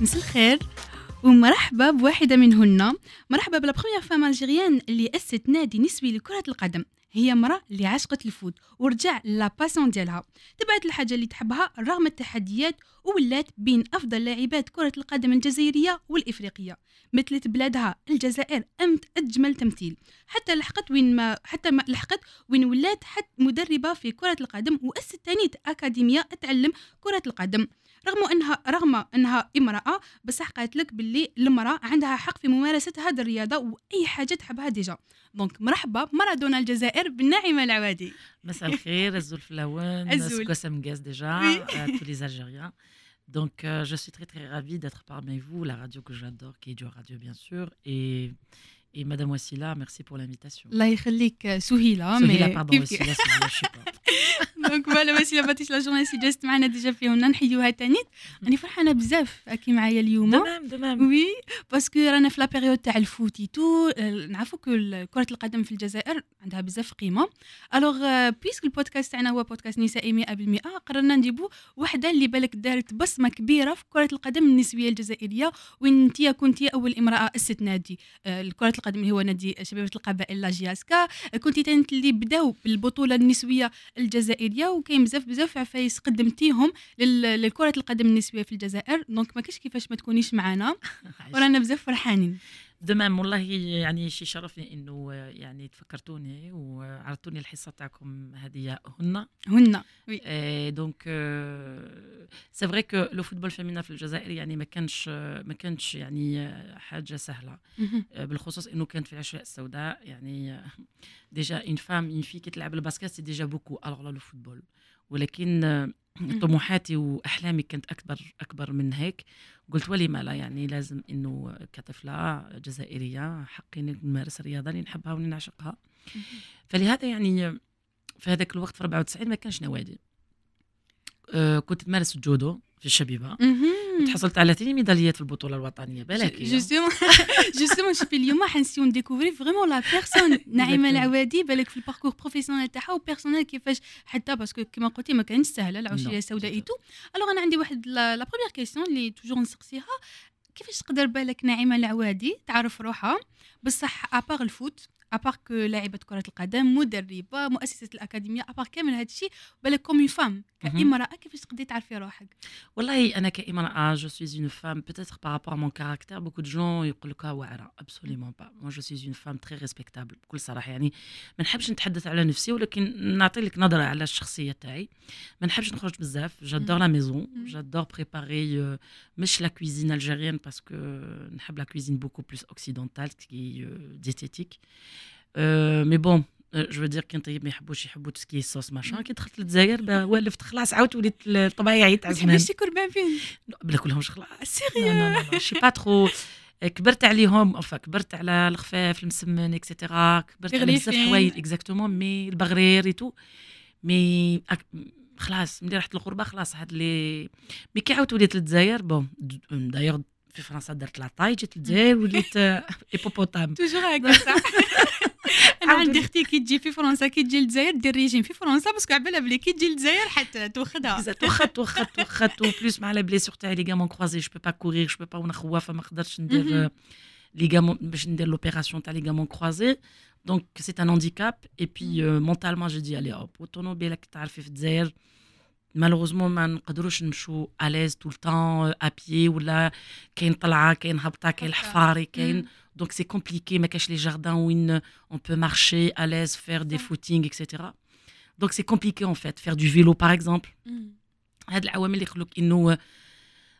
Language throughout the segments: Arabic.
مساء الخير. ومرحبا بواحدة منهن. مرحبا ب la première femme algérienne اللي أسست نادي نسوي لكرة القدم. هي مرأة اللي عشقت ال foot ورجع la passion ديالها. تبعت الحاجة اللي تحبها رغم التحديات وولات بين أفضل لاعبات كرة القدم الجزائرية والإفريقية. مثلت بلادها الجزائر أمت أجمل تمثيل. حتى لحقت وين ما حتى ما لحقت وين ولات حتى مدربة في كرة القدم وأسست تانيت أكاديمية تعلم كرة القدم. رغم انها رغم إنها امرأة بصح قالت لك باللي المرأة عندها حق في ممارسه هذه الرياضة وأي حاجة تحبها ديجا دونك مرحبا مارادونا الجزائر بالناعمه العوادي مساء الخير الزول فلاوان كوسم جاز ديجا تو لي الجزائريين دونك جو سوي تري تري رافي داتر parmi فو لا راديو que j'adore qui est Dior Radio bien اي et Et Madame Wassila, merci pour l'invitation. Là, il y a Souhila. Souhila, mais... pardon, Wassila, je. donc voilà وسيلة باتيش la journaliste اللي جالست معنا déjà فيهن نحيوها تانيت. راني فرحانة بزاف راكي معايا اليوم. de même. oui parce que رانا في la période تاع ال foot et tout نعرفوا كرة القدم في الجزائر عندها بزاف قيمة. alors puisque البودكاست تاعنا هو بودكاست نسائي 100% قررنا نجيبو وحدة اللي بالك دارت بصمة كبيرة في كرة القدم النسوية الجزائرية. وين انتيا كنتي؟ أول امرأة أسست نادي. آه، لكرة القدم اللي هو نادي شبيبة القبائل la JSK. كنتي تانت اللي بداو بالبطولة النسوية الجزائرية وكاين بزاف بزاف عفايس قدمتيهم لكرة القدم النسوية في الجزائر. دونك ما كاش كيفاش ما تكونيش معنا ورانا بزاف فرحانين. Même, والله يعني شي شرفني إنه يعني تفكرتوني وعرضتوني الحصة تاعكم هذه هن. هن donc, c'est vrai que le football féminin في الجزائر يعني ما كانش ما كانش يعني حاجة سهلة. مهم. بالخصوص إنه كانت في العشرية السوداء يعني déjà une femme une fille كي تلعب ال basket c'est déjà beaucoup alors le football ولكن طموحاتي وأحلامي كانت أكبر أكبر من هيك. قلت ولما لا يعني لازم إنه كطفلة جزائرية حقي نمارس الرياضه اللي نحبها واللي نعشقها. فلهذا يعني في هذاك الوقت في 94 ما كانش نوادي. أه كنت تمارس الجودو في الشبيبة. تحصلت على ثاني ميداليات في البطولة الوطنية. بالك justement justement شوفي اليوم حنسيو ن découvrir vraiment la personne نعيمة. العوادي بالك في ال parcours professionnel تاعها و personnel كيفاش حتى parce que كيما قلتي ما كانش سهله العشرية السوداء et tout alors أنا عندي واحد la première question اللي toujours نسقسيها. كيفاش تقدر بالك نعيمة العوادي تعرف روحها؟ بصح à part ال foot à part que لاعبة كره القدم مدربه مؤسسه الاكاديميه à part كامل هذا الشيء بالك comme femme كإمرأة كيفاش تقدري تعرفي روحك؟ والله أنا كإمرأة je suis une femme par rapport à mon caractère beaucoup de gens يقول لك واعره absolument pas. Moi je suis une femme très respectable بكل صراحة. يعني ما نحبش نتحدث على نفسي ولكن نعطي لك نظرة على الشخصية تاعي. ما نحبش نخرج بزاف. J'adore la maison. J'adore préparer مش la algérienne parce que نحب la cuisine beaucoup plus occidentale qui est euh, je veux dire كان طيب ما يحبوش يحبوا تسكي صوص ماشان كي دخلت للجزائر ولفت خلاص عاود وليت الطبيعي تاع ما زمان تحبيش تاكل بافين بلا كلهمش خلاص سيريو شي با ترو كبرت عليهم enfin كبرت على الخفاف المسمن اكسيتيرا كبرت على بزاف. حوايج اكزاكتومون مي البغرير اي تو مي أك- خلاص ملي رحت الغربة خلاص هاد لي مي كي عاودت وليت للجزائر بون دايوغ في فرنسا درت لاطاي جيت للجزائر وليت ايبوبوتام توجور هكا صح انا الحمد عندي لله. اختي كي تجي في فرنسا كي تجي للجزائر دير ريجيم في فرنسا باسكو عبالها بلي كي تجي للجزائر حتى توخدها توخت توخت توخت وبلوس مع لا بليسيور تاعي ليغامون كروزي جو بو با كورير جو بو با وانا خوافه ما نقدرش ندير ليغامون باش ندير لوبيراسيون تاع ليغامون كروزي دونك سي ان هانديكاب اي بي مونتالمون جو دي الي اوب والطوموبيل تعرفي في الجزائر مالوغوزمون ما نقدروش نمشوا اليز طول طون ابيي ولا كاين طلعه كاين هبطه كاين هكا. الحفاري كاين مم. دونك سي كومبليكي ما كاش لي جاردان وين اون بو مارشي اليز فير دي صح. فوتينغ اكسيتيرا دونك سي كومبليكي اون فيت فير دو فيلو باغ اكزومبل هاد العوامل اللي يخلوك انه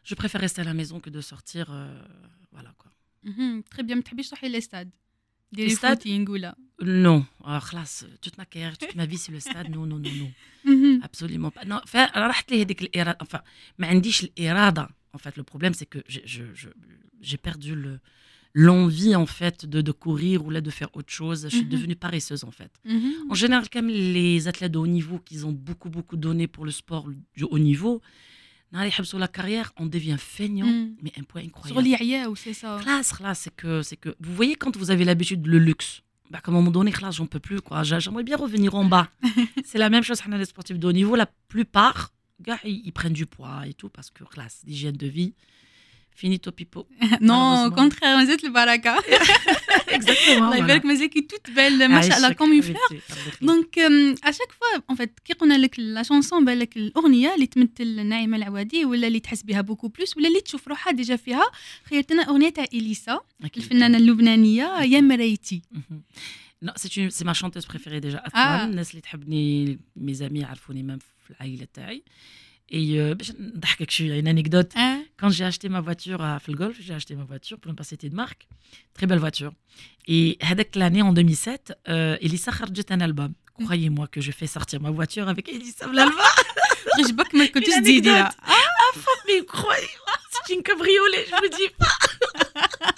جو بريفير ريستي لا ميزون كو دو سورتير فوالا كوا تري بيان ما تحبيش تروحي لي ستاد des le stade Non, alors toute ma carrière, toute ma vie c'est le stade. Non, non, non, non. Mhm. Absolument pas. Non, enfin, mais. En fait, le problème c'est que j'ai perdu le l'envie en fait de, de, courir ou là de faire autre chose. Je suis mhm. devenue paresseuse en fait. Mhm. En général, comme les athlètes de haut niveau qui ont beaucoup beaucoup donné pour le sport du haut niveau, sur la carrière, on devient feignant, mm. mais un point incroyable. c'est ça. Classe, c'est que, c'est que. Vous voyez, quand vous avez l'habitude, le luxe, bah, à un moment donné, classe, j'en peux plus, quoi. J'aimerais bien revenir en bas. c'est la même chose, les sportifs de haut niveau, la plupart, gars, ils, prennent du poids et tout, parce que classe, l'hygiène de vie finito pipo نو كونتخير مازالت البركه الله يبارك مازالكي توت بال ما شاء الله كوم اون فلور دونك اشاك فوا اون فيت كي قلنا لك لا شونسون بالك الاغنيه اللي تمثل نعيمه العوادي ولا اللي تحس بها بوكو بلوس ولا اللي تشوف روحها ديجا فيها خيرتنا اغنيه تاع اليسا الفنانه اللبنانيه يا مرايتي Non, c'est ma chanteuse préférée déjà. Ah. الناس اللي تحبني mes amis يعرفوني même في العائله تاعي. Et euh, une anecdote. Hein? Quand j'ai acheté ma voiture à Golf, j'ai acheté ma voiture pour ne pas citer de marque. Très belle voiture. Et l'année en 2007, euh, Elisa a un album. Croyez-moi que je fais sortir ma voiture avec Elisa l'album. Je pas que côté se dit là. Ah, mais croyez-moi, c'est une cabriolet, je me dis pas.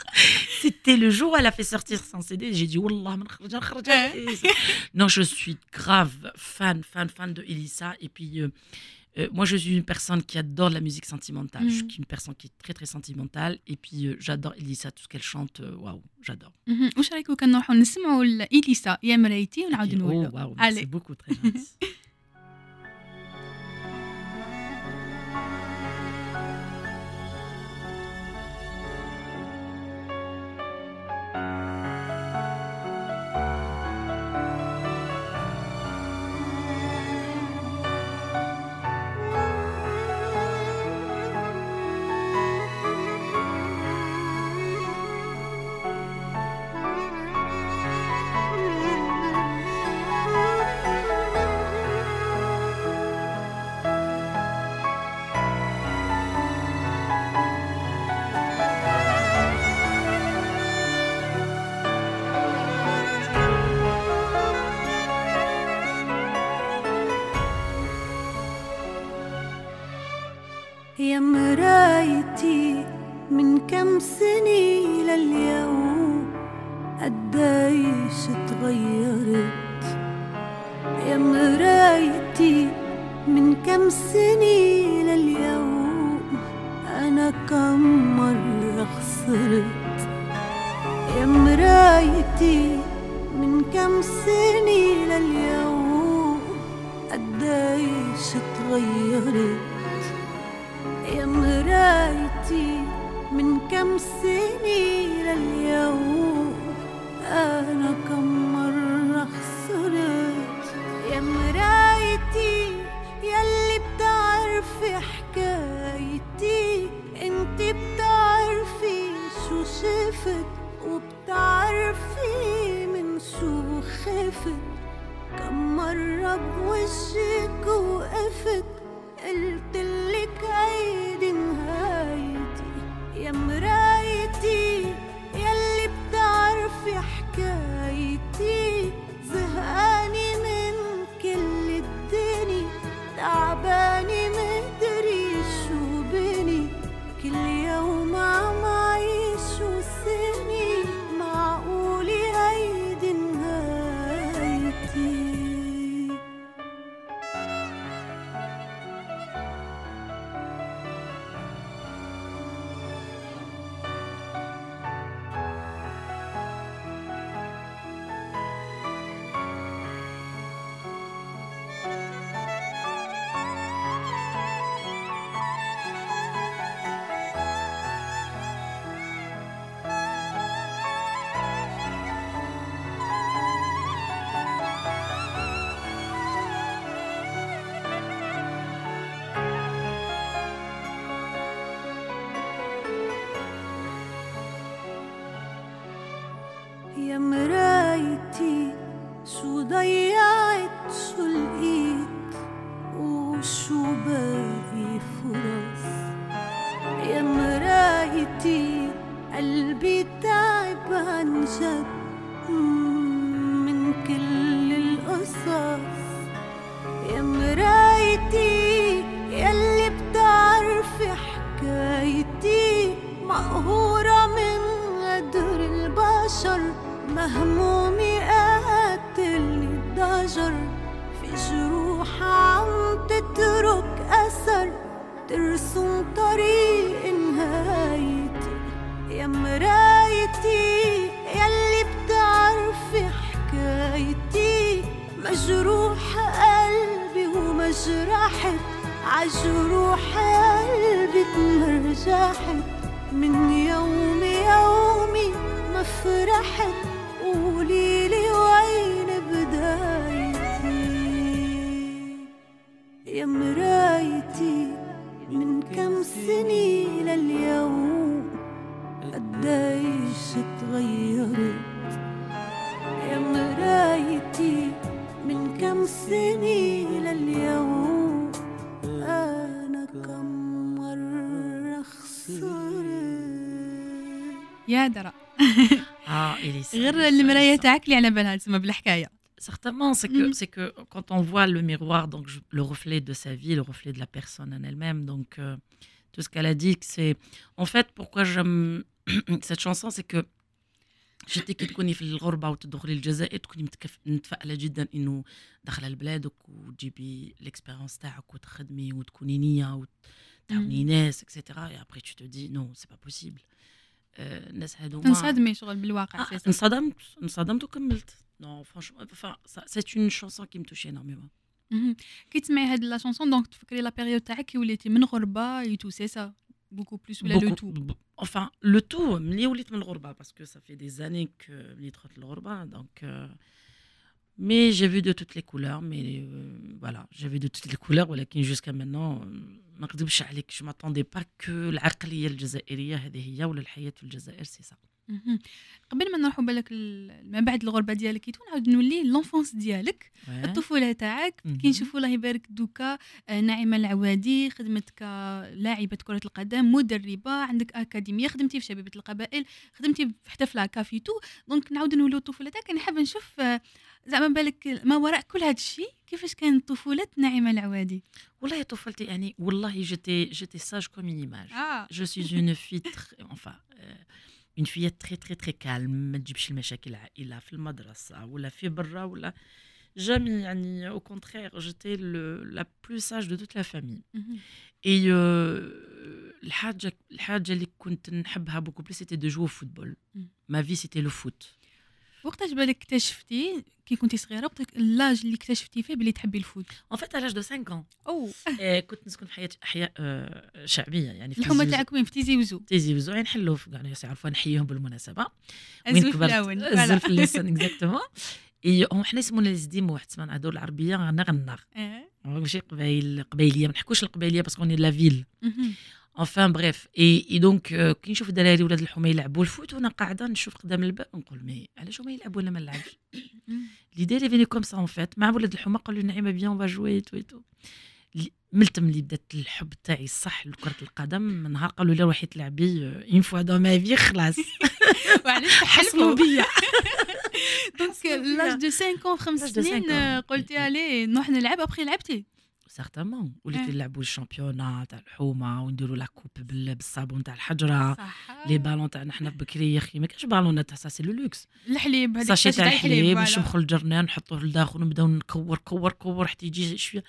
C'était le jour où elle a fait sortir son CD. J'ai dit, Wallah, non, je suis grave fan, fan, fan de Elisa. Et puis, euh, euh, moi, je suis une personne qui adore la musique sentimentale. Je suis mm. une personne qui est très, très sentimentale. Et puis, euh, j'adore Elisa, tout ce qu'elle chante. Euh, waouh, j'adore. واش رايكم كنروحوا نسمعوا اليسا يا مرايتي ونعاودوا نولوا c'est beaucoup très gentil حسني لليوم قديش تغيرت. يا مرايتي من كم سنة Certainement, c'est que, Mhm. c'est que quand on voit le miroir, donc je- le reflet de sa vie, le reflet de la personne en elle-même, donc euh, tout ce qu'elle a dit, que c'est. En fait, pourquoi j'aime cette chanson, c'est que j'étais كي تكوني في الغربة وتدخلي الجزائر تكوني متكف... متفائلة جدا إنه داخلة لبلادك وتجيبي l'expérience تاعك وتخدمي وتكوني نية وتعاوني ناس اكسيتيرا et après tu te dis non c'est pas possible آه، الناس هذوما تنصدمي شغل بالواقع آه، سي سا. انصدمت انصدمت وكملت نو فرانشمون سي اون شونسون كي متوشي انورميمون مهم. كي تسمعي هاد لا شونسون دونك تفكري لا بيريود تاعك كي وليتي من غربه اي تو سي سا بوكو بلوس ولا لو تو enfin le tout ملي وليت من الغربه باسكو ça fait des années que ملي دخلت الغربه donc euh, Mais j'ai vu de toutes les couleurs mais euh, voilà j'ai vu de toutes les couleurs ولكن jusqu'à maintenant euh, je m'attendais pas que العقليه الجزائريه هذه هي ولا الحياة في الجزائر c'est ça. قبل ما نروحوا بالك ال- ما بعد الغربه ديالك كي نعاود نولي l'enfance ديالك. الطفوله تاعك. كي نشوفوا الله يبارك donc نعيمه العوادي خدمت كلاعبه كره القدم مدربه عندك اكاديميه خدمتي في شبيبه القبائل خدمتي حتى في لاكافيتو donc نعاود نولوا الطفوله تاعك حابه نشوف زعما بالك ما وراء كل هذا الشيء كيفاش كانت طفولة نعيمة العوادي؟ والله طفولتي يعني والله j'étais j'étais sage comme une image je suis une fille enfin une fille très très très calme ما تجيبش المشاكل العائلة في المدرسة ولا في برا ولا jamais يعني au contraire j'étais la plus sage de toute la famille et الحاجة الحاجة اللي كنت نحبها beaucoup plus c'était de jeu football ma vie c'était le foot وقتاش بالك اكتشفتي كي كنتي صغيرة؟ وقتك l'âge اللي اكتشفتي فيه بلي تحبي en fait à l'âge de 5 ans. أو. آه، كنت نسكن في حياة أحياء آه، شعبية يعني في الحومة تيزي وزو- تاعك وين؟ في تيزي وزو. تيزي وزوين نحلو في كاع الناس يعرفوا نحييهم بالمناسبة. وين كبرت؟ الزلف اللسان اكزاكتومون هو حنا يسمونا لازديم واحد تسمى هذول العربية غنغنغ. ماشي قبايل قبايلية. ما نحكوش القبايلية باسكو لا فيل انفان بريف اي اي دونك كي نشوف الدراري ولاد الحومه يلعبوا الفوت وأنا قاعدة نشوف قدام الباب نقول مي علاش هما يلعبوا وأنا ما نلعبش؟ ليدي اللي فيني كوم سا اون فيت مع ولاد الحومه قالوا لي نعيمه بيان با جوي تو تو ملت ملي بدات الحب تاعي الصح لكرة القدم من نهار قالوا لي روحي تلعبي اون فوا دو ما في خلاص. وعلاش تحلفوا؟ بيا. دونك. لاج دو 5 خمس لاج دو سنين 5 آه، قلتي الي نروح نلعب ابخي لعبتي سارتامون وليت آه. نلعبوا الشامبيونا تاع الحومه ونديروا لا كوب بال- بالصابون تاع الحجره صح لي بالون تاعنا حنا بكري يا اخي ما كانش بالونات تاع سا سي لو لوكس الحليب هذيك ساشي تاع الحليب فوالا. نشمخوا الجرنان نحطوه لداخل ونبداو نكور كور كور حتى يجي شويه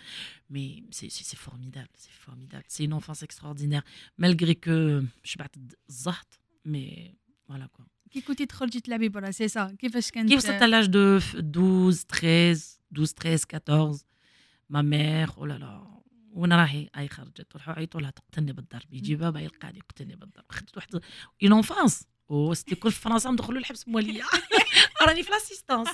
مي سي سي سي فورميدابل سي فورميدابل سي اون انفانس اكستراوردينير مالغري كو شبعت الزهط مي فوالا كوا كي كنتي تخرجي تلعبي برا سي سا كيفاش كانت كيف وصلت لاج دو 12 13 12 13 14 ما مير أو لا. وأنا راهي أي خرجت تروحوا عيطوا لها تقتلني بالضرب. يجي بابا يلقاني يقتلني بالضرب. خدت واحد اون انفانس وستي كل في فرنسا ندخلوا الحبس موليا راني في l'assistance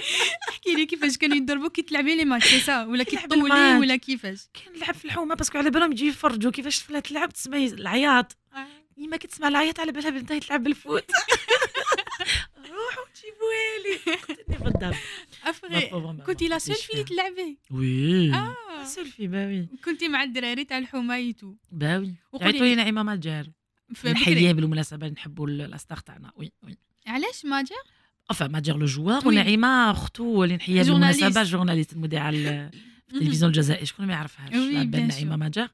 احكي لي كيفاش كانوا يضربوا كي تلعبي les matchs ça؟ ولا كي تطولي. ولا كيفاش؟ كاين نلعب في الحومة parce que على بالهم يجي يفرجوا كيفاش تلعب تسمى العياط. ما كتسمع العياط على بالها بنتها تلعب بالـ foot. جيبوها لي بالضرب après كنتي la seule fille اللي تلعبي oui آه seule fille bah oui كنتي مع الدراري تاع الحمايتو bah oui عيطوا لي نعيمه ماجار في نحييه بالمناسبه نحبوا الـ stars تاعنا oui oui علاش ما جا enfin ماجر le joueur. ونعيمه اختو اللي نحييها journaliste. بالمناسبه جورناليست المذيعه ال- في التلفزيون الجزائري شكون ما يعرفهاش نعيمه. ماجر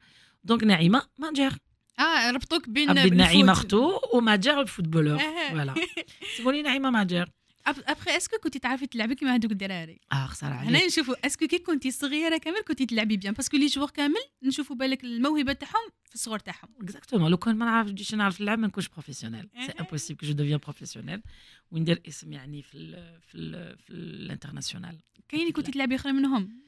donc نعيمه ماجر آه ربطوك بين عبد نعيمه. أختو وماجر الـ footballeur. Voilà. سموني نعيمة ماجر. après est-ce que كنتي تعرفي تلعبي كيما هذوك الدراري؟ آه خسارة هنا عليك نشوفوا est-ce que كي كنتي صغيرة كامل كنتي تلعبي bien parce que les joueurs كامل نشوفوا بالك الموهبة تاعهم في الصغر تاعهم. exactement لو كان ما نعرفش نعرف نلعب ما نكونش professionnelle c'est. Impossible que je devienne professionnelle وندير اسم يعني في ال في ال في الـ international. كاين كنتي تلعبي أخرى منهم؟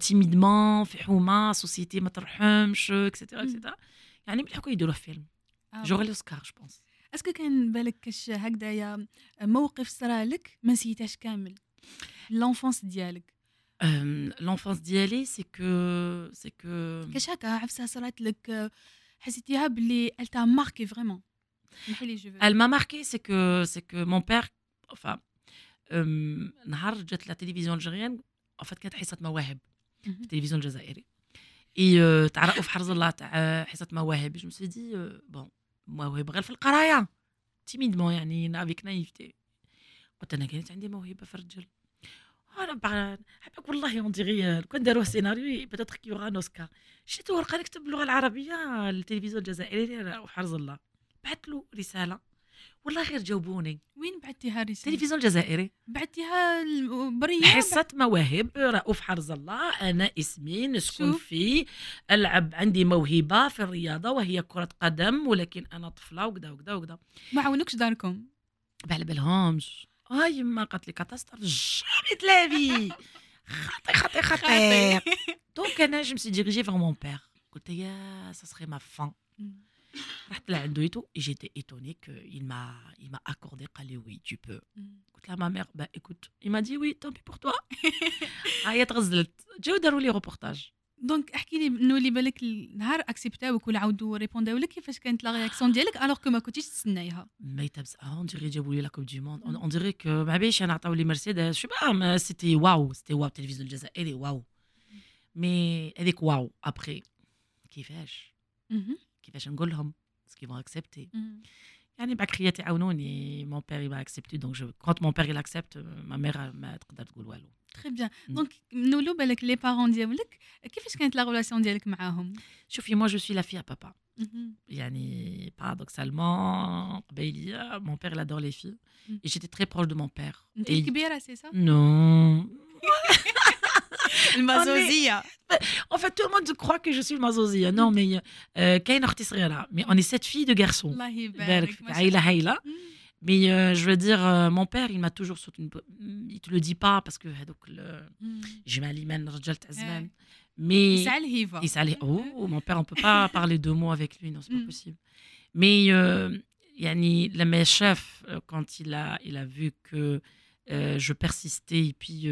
تيميدمون في حومه سوسيتي ما ترحمش اكسيتيرا اكسيتيرا يعني ملي حكوا يديروه فيلم آه. جوغ لوسكار جو بونس اسكو كان بالك كاش هكذايا موقف صرا لك ما نسيتهاش كامل لونفونس ديالك لونفونس ديالي سي كو سي كو كاش هكا عفسه صرات لك آه، حسيتيها باللي elle t'a marqué vraiment محي لي جو Elle m'a marqué, c'est que, c'est que mon père, enfin, euh, نهار جات لا تلفزيون الجزائريين en fait كانت حصة مواهب في التلفزيون الجزائري. اي آه، تاع رؤوف حرز الله تاع حصة مواهب. جو مسي دي بون مواهب غير في القراية. تيميدمون يعني افيك نايفتي قلت أنا كانت عندي موهبة في الرجل. أنا حبك والله اون ديغي كون داروه سيناريو بيتيتر كي يوغا نوسكار شريت ورقة نكتب باللغة العربية للتلفزيون الجزائري رؤوف حرز الله. بعثت له رسالة. والله غير جاوبوني. وين بعتيها رسالة؟ التلفزيون الجزائري. بعتيها برية. حصة مواهب رؤوف حرز الله أنا اسمي نسكن. فيه ألعب عندي موهبة في الرياضة وهي كرة قدم ولكن أنا طفلة وكذا وكذا وكذا. ما عاونوكش داركم؟ على بالهمش. آه يما قالت لي كاتاستر جامي تلافي. خاطي خاطي خاطي. دونك أنا جو مسي ديريجي فيغ مون بير قلت يا سا سخي ما فان رحت لعندو ايتو اي جيتي ايتوني كو il m'a il m'a accordé قال لي وي tu peux قلت لها ما مير با ايكوت il m'a dit oui tant pis pour toi عيط غزلت جاو داروا لي روبورتاج دونك احكي لي انه اللي بالك النهار اكسبتاوك ولا عاودوا ريبونداو لك كيفاش كانت لا رياكسيون ديالك الوغ كو ما كنتيش تسنايها ما يتبس اون ديري جابوا لي لا كوب دي موند مم. اون ديري كو ما بيش انا عطاو لي مرسيدس شو با سيتي واو سيتي واو التلفزيون الجزائري واو مي هذيك واو ابخي كيفاش مهم. كيفاش نقول لهم سكي فون اكسبتي مم. يعني بعد خياتي عاونوني مون بير ما اكسبتي دونك جو كونت مون بير اكسبت ما مير ما تقدر تقول والو تري بيان مم. دونك نولو بالك لي بارون ديالك كيفاش كانت لا ريلاسيون ديالك معاهم شوفي موا جو سوي لا في بابا مهم. يعني paradoxalement قبيلية mon père il adore les filles Mm. et j'étais très proche de mon père انت Et- الكبيره سي سا le mazozia. En fait, tout le monde croit que je suis le mazozia. Hein. Non, mais euh, qu'est Kain là. Mais on est sept filles de garçons. Mais euh, je veux dire, euh, mon père, il m'a toujours soutenu. Il te le dit pas parce que donc le j'ai mal Mais il s'allait. Oh, mon père, on peut pas parler deux mots avec lui, non, c'est pas possible. Mais Yanni, le chef, quand il a, il a vu que je persistais et puis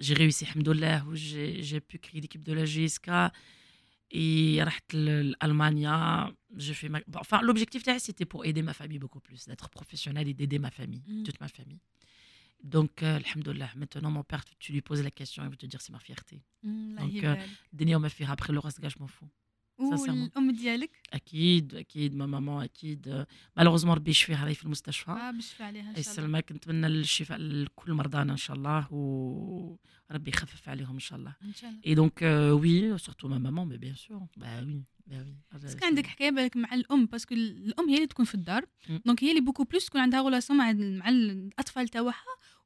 j'ai réussi, alhamdoulilah, où j'ai pu créer l'équipe de la GSK. Et l'Allemagne, j'ai fait ma... Enfin, l'objectif, c'était pour aider ma famille beaucoup plus, d'être professionnel et d'aider ma famille, mm. toute ma famille. Donc, euh, maintenant, mon père, tu lui poses la question, il va te dire c'est ma fierté. Donc Mm, Donc, euh, après le reste, je m'en fous. والام ديالك أكيد أكيد ما ماما أكيد malheureusement ربي يشفيها راهي في المستشفى آه بشفى عليها ان شاء الله يسلمك نتمنى الشفاء لكل مرضانا ان شاء الله وربي يخفف عليهم ان شاء الله ان شاء الله et donc oui surtout ma maman mais bien sûr bah oui oui parce que عندك حكايه بالك مع الام parce que الام هي اللي تكون في الدار. donc هي اللي beaucoup plus تكون عندها relation مع مع الاطفال تاعها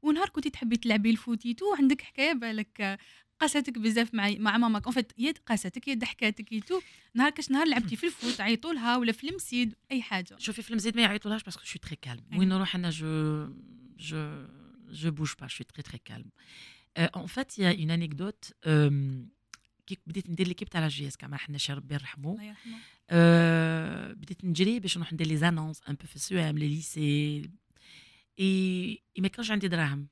ونهار كنتي تحبي تلعبي الفوتيتو عندك حكايه بالك قاستك بزاف مع مع ماماك. en fait يا قاستك يا ضحكاتك يتو نهار كاش نهار لعبتي في الفوت عيطوا لها ولا في المسيد أي حاجة. شوفي في المزيد ما يعيطولهاش باسكو شو تري كالم. وين نروح أنا جو جو جو بوج با شو تري تري كالم ان فات يا اون انيكدوت كي بديت ندير ليكيب تاع لا جي اس كما حنا ربي يرحمو. الله يرحمه. Euh, بديت نجري باش نروح ندير لي زانونس ان بو في السوام لي ليسي اي ما كانش عندي دراهم.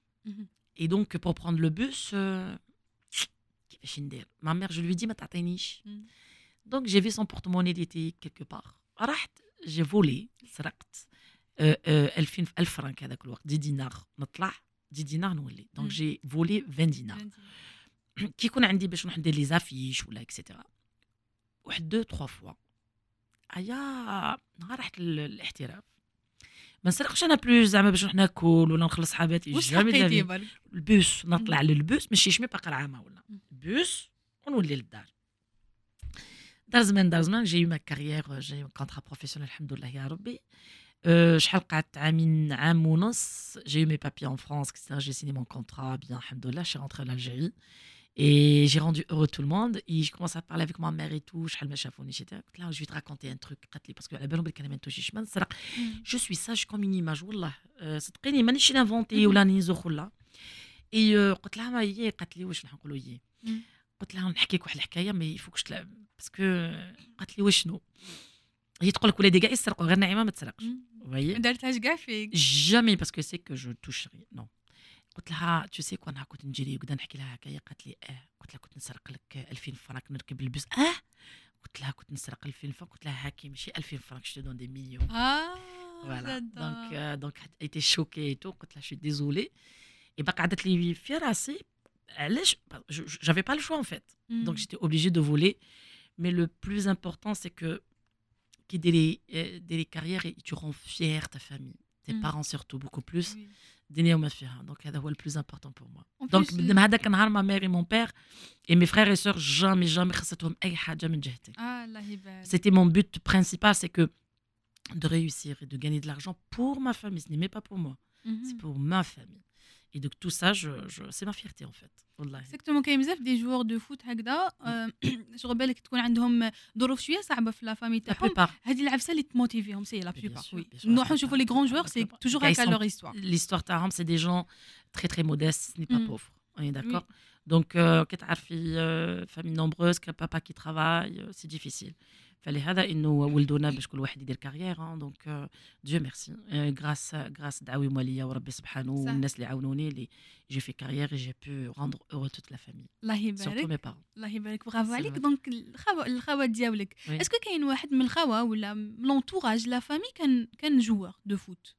اي دونك بور بروند لو بوس كيفاش ندير ما مير جو لوي دي ما تعطينيش مم. دونك جي في سون بورتموني اللي تي كيلكو بار رحت جي فولي سرقت آه، آه، 2000 1000 فرانك هذاك الوقت دي دينار نطلع دي دينار نولي مم. دونك جي فولي 20 دينار كي يكون عندي باش نروح ندير لي زافيش ولا اكسيتيرا واحد دو تخوا فوا ايا نهار رحت لل- للاحتراف ما نسرقش أنا بلوس زعما باش نروح ناكل ولا نخلص حاجاتي واش حقيتي. برك؟ البوس نطلع للبوس ماشي شمي باقا العامه ولا. بوس ونولي للدار. دار زمان دار زمان جي ما كارير جي كونترا بروفيسيونيل الحمد لله يا ربي. أه، شحال قعدت عامين عام ونص جي مي بابي en France etc j'ai signé mon contrat bien الحمد لله rentrée en Algérie et j'ai rendu heureux tout le monde et je commence à parler avec ma mère et tout شحال ما شافوني j'étais قلت لها je vais te raconter un truc قالت لي باسكو على بالهم بلي كان ما نتوشيش ما نسرق جو سوي ساج كوم اون ايماج والله أه، صدقيني مانيش نافونتي ولا نيزوخ ولا اي أه، قلت لها ما هي قالت لي واش نقولوا هي مم. قلت لها نحكي لك واحد الحكايه ما يفوكش تلعب باسكو قالت لي وشنو هي تقول لك ولادي كاع يسرقوا غير نعيمه ما تسرقش ما دارتهاش كاع فيك جامي باسكو سي كو جو توش ري نو قلت لها تو سي كون كنت نجري وكذا نحكي لها هكايا قالت لي اه قلت لها كنت نسرق لك 2000 فرانك نركب البوس اه قلت لها كنت نسرق 2000 فرانك قلت لها هاكي ماشي 2000 فرانك جو دون دي مليون اه فوالا j'adore. دونك دونك ايتي شوكي اي تو قلت لها شو ديزولي اي باقا قعدت لي في راسي علاش جافي با لو شوا ان فيت مم. Donc j'étais obligée de voler. Mais le plus important, c'est que qui dès les, euh, dès les carrières, et tu rends fier ta famille, tes Mm. parents surtout, beaucoup plus. Oui. دنيا وما فيها. Donc هذا هو le plus important pour moi. En Donc plus, من هذاك النهار ma mère et mon père et mes frères et sœurs jamais jamais خصتهم أي حاجة من جهتي. اه الله يبارك C'était mon but principal, c'est que de réussir et de gagner de l'argent pour ma famille. Ce n'est même pas pour moi, مهم. c'est pour ma famille. Et donc tout ça, je, je, c'est ma fierté en fait. والله. اكزاكتومون كاين بزاف دي جوور دو فوت هكذا آه، شغل بالك تكون عندهم ظروف شويه صعبه في لا فامي La تاعهم plupart. هذه العفسه اللي تموتيفيهم سي لا Bien بلوبار sûr, وي bien sûr, نروحوا la نشوفوا لي plupart. غران جوور La سي plupart. توجور Ils هكا sont- لور هيستوار l'histoire تاعهم c'est des gens très très modestes ce n'est pas Mm. pauvre on est d'accord donc euh, كتعرفي euh, famille nombreuse que papa qui travaille euh, c'est difficile فلهذا إنه ولدونا باش كل واحد يدير carrière donc Dieu merci grâce grâce دعاويهم ليا وربي سبحانه. والناس اللي عاونوني اللي j'ai fait carrière j'ai pu rendre heureux toute la famille. الله يبارك. الله يبارك. برافو عليك. donc الخوا الخوات ديالك. est-ce que كاين واحد من الخوا ولا من l'entourage la famille كان كان joueur de foot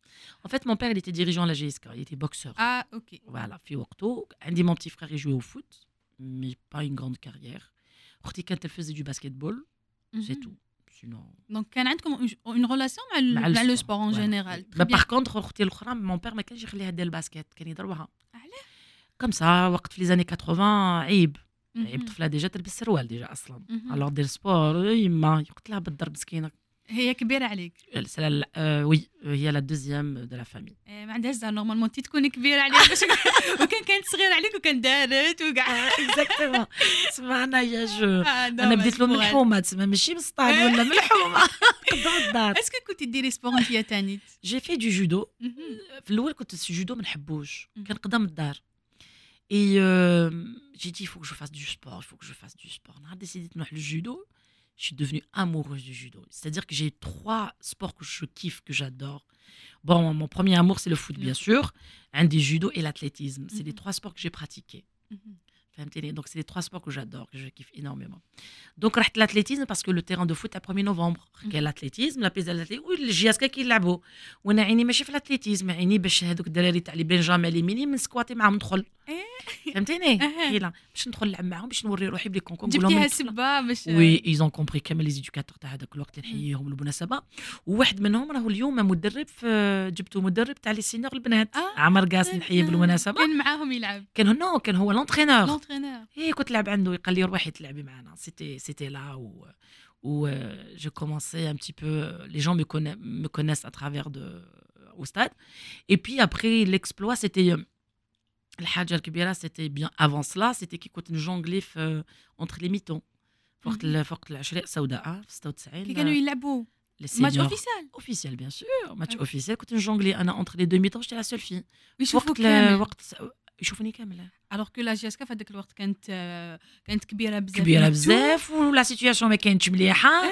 en fait mon père il était dirigeant à la GSK il était boxeur. آه OK Voilà, في وقته عندي petit frère il jouait au foot mais pas une grande carrière. أختي كانت faisait du basketball c'est tout sinon دونك كان عندكم اون ريلاسيون مع ال- مع مع لو الsport. سبور اون Voilà. جينيرال ما باغ كونتخ اختي الاخرى مون بير ما كانش يخليها دير الباسكيت كان يضربها علاه؟ كم سا وقت في لي زاني 80 عيب عيب طفله ديجا تلبس سروال ديجا اصلا الوغ دير سبور يما قلت لها بالضرب مسكينه هي كبيره عليك سي لا آه، وي هي لا دوزيام دو لا فامي إيه، ما عندهاش زعما نورمالمون انت تكوني كبيره عليها باش وكان كانت صغيره عليك وكان دارت وكاع اكزاكتومون تسمى انايا جو آه، انا dommage بديت له pour elle. ملحومه تسمى ماشي مسطاد ولا ملحومه قدام الدار اسكو كنتي ديري سبور انت يا تاني جي في دو جودو مهم. في الاول كنت الجودو ما نحبوش مم. كان قدام الدار اي جي دي فوك جو فاس دو سبور فوك جو فاس دو سبور نهار ديسيديت نروح للجودو je suis devenue amoureuse du judo. C'est-à-dire que j'ai trois sports que je kiffe, que j'adore. Bon, mon premier amour, c'est le foot, bien sûr, un des judo et l'athlétisme. C'est les mhm. trois sports que j'ai pratiqués. Mhm. Donc, c'est les trois sports que j'adore, que je kiffe énormément. Donc, رحت l'athlétisme parce que le terrain de foot à 1er novembre. كاين l'athlétisme, la piste de l'athlétisme, والجياسكا كيلعبوا. وانا عيني ماشي في l'athlétisme, عيني باش هذوك الدراري تاع لي بنجامين لي ميني من سكواتي معاهم ندخل. فهمتيني؟ أها. كاينه باش ندخل نلعب معاهم باش نوري روحي بلي كونكور نقول لهم جبتيها من طفلة. سبه باش وي ايزون كومبري كامل لي زيدوكاتور تاع هذاك الوقت اللي نحييهم بالمناسبه وواحد منهم راهو اليوم مدرب في جبتو مدرب تاع لي سينيور البنات آه، عمر قاس نحييه بالمناسبه كان معاهم يلعب كان هو كان هو لونترينور لونترينور ايه كنت لعب عنده يقال لي روحي تلعبي معنا سيتي سيتي لا و où euh, je commençais un petit peu les gens me connaissent me connaissent à travers de au stade et puis après l'exploit c'était euh, الحاجه الكبيره c'était bien avant cela c'était كي كنت نجونغلي في entre les mitons فوق ال- فوق العشريه السوداء في 96 كي كانوا يلعبوا les ماتش seniors. اوفيسيال officiel bien sûr match Ok. officiel كنت نجونغلي انا entre les deux mitons j'étais la seule fille ويشوفوا وقت ل- كامل وقت س- يشوفوني كامل alors que la JSK في هذاك الوقت كانت آه، كانت كبيرة بزاف. كبيرة مفتوح. بزاف و la situation ما كانتش مليحة.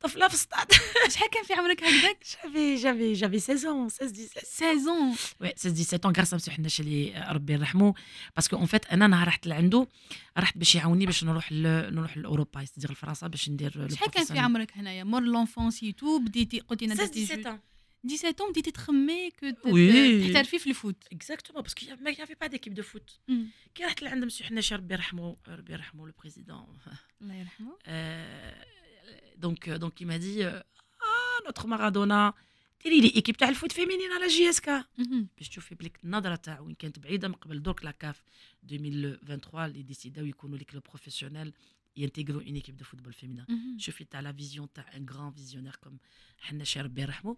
طفلة في السطاد شحال كان في عمرك هكذاك؟ j'avais j'avais j'avais 16 16 17 seize ans oui 16 17 غير سامسي حناش اللي ربي يرحمه. parce que en fait أنا نهار رحت لعنده رحت باش يعاوني باش نروح ل... نروح لأوروبا يستدير لفرنسا باش ندير شحال كان في عمرك هنايا؟ مور l'enfance et tout بديتي قلتي لنا درتي jeu 17 17 بديتي تخمي كو ت- Oui. تحترفي في الفوت اكزاكتومون باسكو ما يافي با ديكيب دو فوت مم. كي رحت لعند مسيو حناش ربي يرحمه ربي يرحمه لو بريزيدون الله يرحمه دونك دونك il m'a dit euh, ah notre Maradona ديري لي ايكيب تاع الفوت فيمينين على جي اس كا مهم. باش تشوفي بليك النظره تاع وين كانت بعيده من قبل درك لا كاف 2023 اللي ديسيداو يكونوا لي كلوب بروفيسيونيل ينتيغرو اون ايكيب دو فوتبول فيمينا شوفي تاع لا فيزيون تاع ان غران فيزيونير كوم حنا شي ربي يرحمو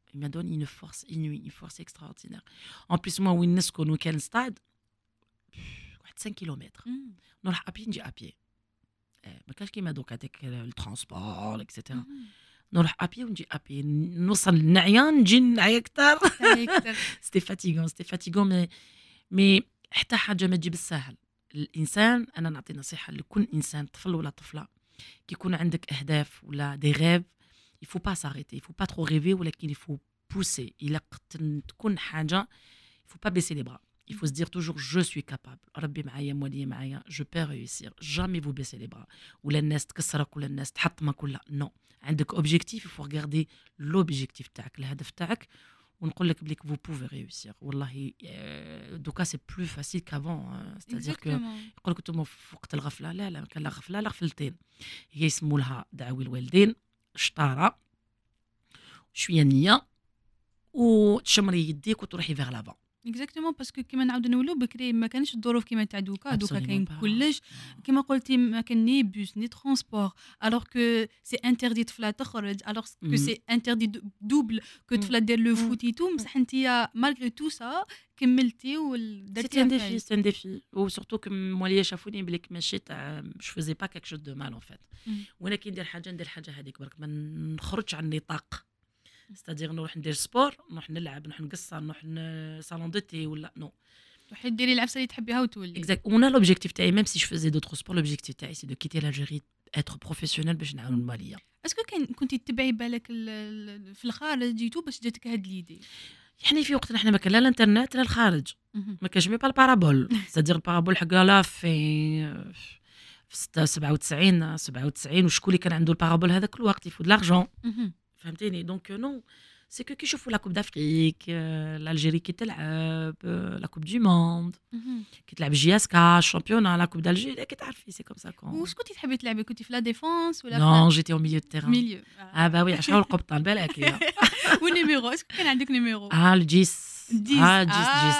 il m'a donné une force inouïe une force extraordinaire en plus moi وين نسكن وكان ستاد واحد 5 كيلومتر مم. نروح ابي نجي ابي ما كانش كيما دوك هذاك الترونسبور اكسيتيرا مم. نروح ابي ونجي ابي نوصل لنعيان نجي نعيا اكثر هكذا. سيتي فاتيغون سيتي فاتيغون مي مي حتى حاجه ما تجي بالساهل الانسان انا نعطي نصيحه لكل انسان طفل ولا طفله كي يكون عندك اهداف ولا دي غيف il faut pas s'arrêter il faut pas trop rêver ولكن il faut pousser الى قد تكون حاجه il faut pas baisser les bras il faut se dire toujours je suis capable ربي معايا مولي معايا je peux réussir jamais vous baissez les bras ولا الناس تكسرك ولا الناس تحطمك ولا نو عندك اوبجيكتيف il faut regarder l'objectif تاعك الهدف تاعك ونقول لك بليك vous pouvez réussir والله آه، دوكا سي بلو فاسيل كافون ستادير كو Exactement. يقول لك انتم في وقت الغفله لا لا ما كان لا غفله لا غفلتين هي يسموا لها دعوي الوالدين شطارة شوية نية وتشمري يديك وتروحي فيغ لافا اكزاكتومون باسكو كيما نعاودو نقولوا بكري ما كانش الظروف كيما تاع دوكا دوكا كاين. كلش كيما قلتي ما كان ني بوس ني ترونسبور الوغ كو سي انتردي طفله تخرج الوغ كو. سي انتردي دوبل كو. طفله دير لو مم. فوت اي تو بصح انت مالغري تو سا كملتي défi, c'était un défi. Ou surtout que moi, les شافوني بليك ماشي تاع quelque chose de mal en fait. مم. وأنا كي ندير حاجة ندير حاجة هذيك برك ما نخرجش عن النطاق. c'est-à-dire نروح ندير sport نروح نلعب نروح نقصر نروح salon de thé ولا non تروحي ديري العفسة اللي تحبيها وتولي. exact وأنا l'objectif تاعي même si je faisais d'autres sports l'objectif تاعي c'est de quitter l'Algérie être professionnel باش نعاون الماليه est-ce que كان كنتي تتبعي بالك ال- ال- في الخارج جيتو باش جاتك هاد l'idée يعني في وقتنا إحنا ما كان لا الإنترنت لا الخارج. ما كانش مي با البارابول. سادير البارابول حقها لا في في ستة- 97 97 وشكون اللي كان عنده البارابول هذاك الوقت يفوت لارجون. فهمتيني دونك نو سي كو كي يشوفوا لا كوب دافريك الجيري كي تلعب لا كوب دو موند كي تلعب جي اس كا الشامبيونا لا كوب دالجيري كي تعرفي سي كوم سا كون واش كنتي تحبي تلعبي كنتي في لا ديفونس ولا نون جيتي او ميليو دو في تيران ميليو اه با وي عشان القبطان بالك هي والنيميرو اسكو كان عندك نيميرو اه الجيس Dix. اه جيس Ah. جيس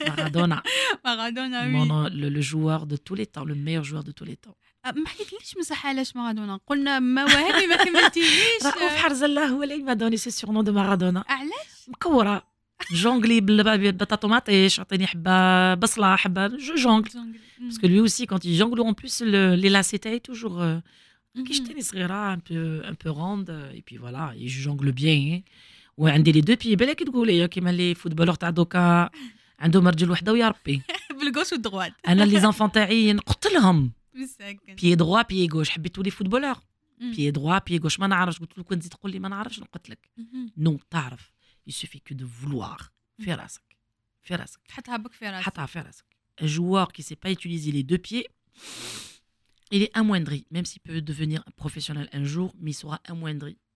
جيس مارادونا مارادونا mon وي le, le joueur de tous les temps, le meilleur joueur de tous les temps. أه، ما حكيتليش مسح علاش مارادونا. قلنا مواهبي ما كملتيليش. رؤوف حرز الله هو اللي ما دوني سي سورنو دو مارادونا. علاش؟ مكورة. جونغلي بالبطاطا مطيش عطيني حبة بصلة حبة جو جونغل. باسكو quand il jongle en plus le, les lacets تاعي euh, كي شتاني صغيره peu un peu ronde. Et puis voilà il jongle bien. وعندي لي دو بي بالك تقولي كيما لي فوتبولور تاع دوكا عندهم رجل وحدة ويا ربي. بالغوش ودغوات أنا لي زانفون تاعي نقتلهم مساكن بيي دروا بيي غوش حبيت تولي فوتبولور مم. بيي دروا بيي غوش ما نعرفش قلت له كنت تزيد تقول لي ما نعرفش نقتلك مهم. نو تعرف يسوفي كو دو فولوار في راسك في راسك تحطها بك في راسك حطها في راسك un joueur qui sait pas utiliser les deux pieds il est amoindri même s'il peut devenir un professionnel un jour mais il sera amoindri مهم.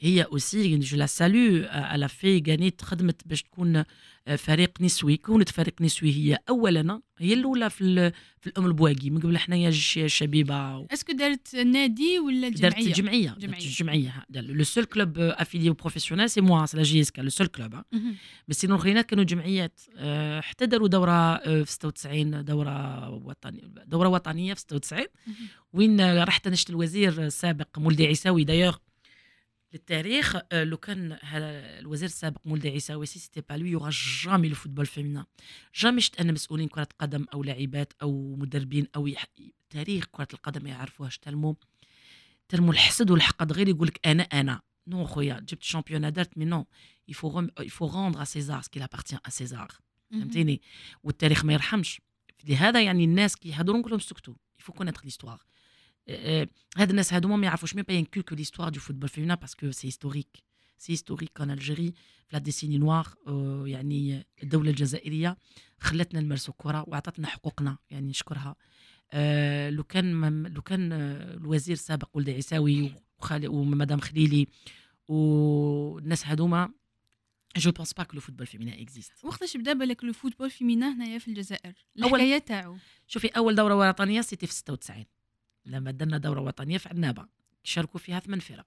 هي اوسي جو لا سالو على في غانيت خدمت باش تكون آه، فريق نسوي كونت فريق نسوي هي اولا هي الأولى في في الأم البواقي من قبل حنايا شبيبة اسكو دارت نادي ولا دارت جمعية الجمعيه دارت جمعية. الجمعيه لو سول كلوب افيلي بروفيسيونيل سي موا سي لا جي اس كا لو سول كلوب. بس سينو الخينات كانوا جمعيات آه، حتى داروا دورة آه، في 96 دورة وطنية دورة وطنية في 96 مهم. وين رحت نشت الوزير السابق مولدي عيساوي دايوغ للتاريخ آه، لو كان هذا الوزير السابق مولدي عيساوي si c'était pas lui il y aura jamais le football féminin jamais شفت أنا مسؤولين كرة قدم أو لاعبات أو مدربين أو يح... تاريخ كرة القدم ما يعرفوهاش. tellement tellement الحسد والحقد. غير يقول لك أنا أنا. Non خويا جبت championnat درت faut rem- il faut rendre à César ce qu'il appartient à César. فهمتيني؟ والتاريخ ما يرحمش. لهذا يعني الناس كي يهضروا نقول لهم سكتوا. Connaître l'histoire. آه، هاد الناس هادوما ما يعرفوش même pas ينكولكو du football féminin parce que c'est historique. c'est historique en Algérie في la décennie noire يعني الدولة الجزائريه خلتنا نمارسوا الكره واعطتنا حقوقنا يعني نشكرها لو كان لو كان آه، الوزير السابق ولد عيساوي وخالي ومدام خليلي والناس هادوما je pense pas que le football féminin existe وقتاش بدا بالك le football féminin هنايا في الجزائر الحكاية تاعو. شوفي أول دورة وطنيه c'était في 96 لما درنا دورة وطنية في عنابه شاركوا فيها ثمان فرق.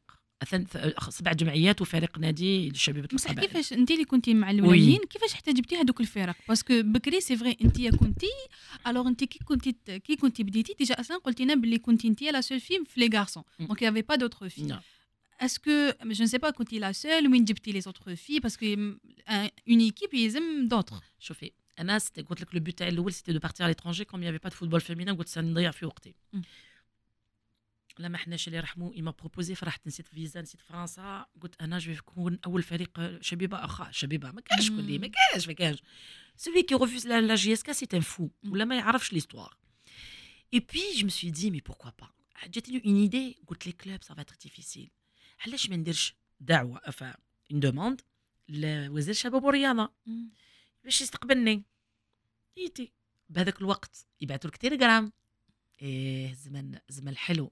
سبع جمعيات وفريق نادي للشبيبه بصح. كيفاش أنت اللي كنتي مع الاولين كيفاش حتى جبتي هذوك الفرق؟ parce que بكري c'est vrai أنت كنتي alors أنت كي كنتي كي كنتي بديتي déjà أصلا قلتي لنا باللي كنتي أنت la seule fille في les garçons. donc y avait pas d'autres filles نعم. est-ce que je ne sais pas كنتي la seule وين جبتي les autres filles parce que une équipe يلزم d'autres شوفي أنا قلت لك le but تاعي الأول c'était de partir à l'étranger comme y avait pas de football féminin قلت ساني نضيع في وقتي. لما حناش الله يرحموا il m'a proposé فرحت نسيت فيزا نسيت فرنسا قلت أنا je نكون أول فريق شبيبة اخا شبيبة ما كانش شكون لي ما كانش ما كانش celui qui refuse la JSK c'est un fou. ولا ما يعرفش l'histoire et puis je me suis dit mais pourquoi pas جاتني une idée قلت les clubs ça être difficile. علاش ما نديرش دعوة افا une demande لوزير الشباب والرياضه باش يستقبلني. يتي بهذاك الوقت يبعثوا لك télégramme إيه زمن زمن حلو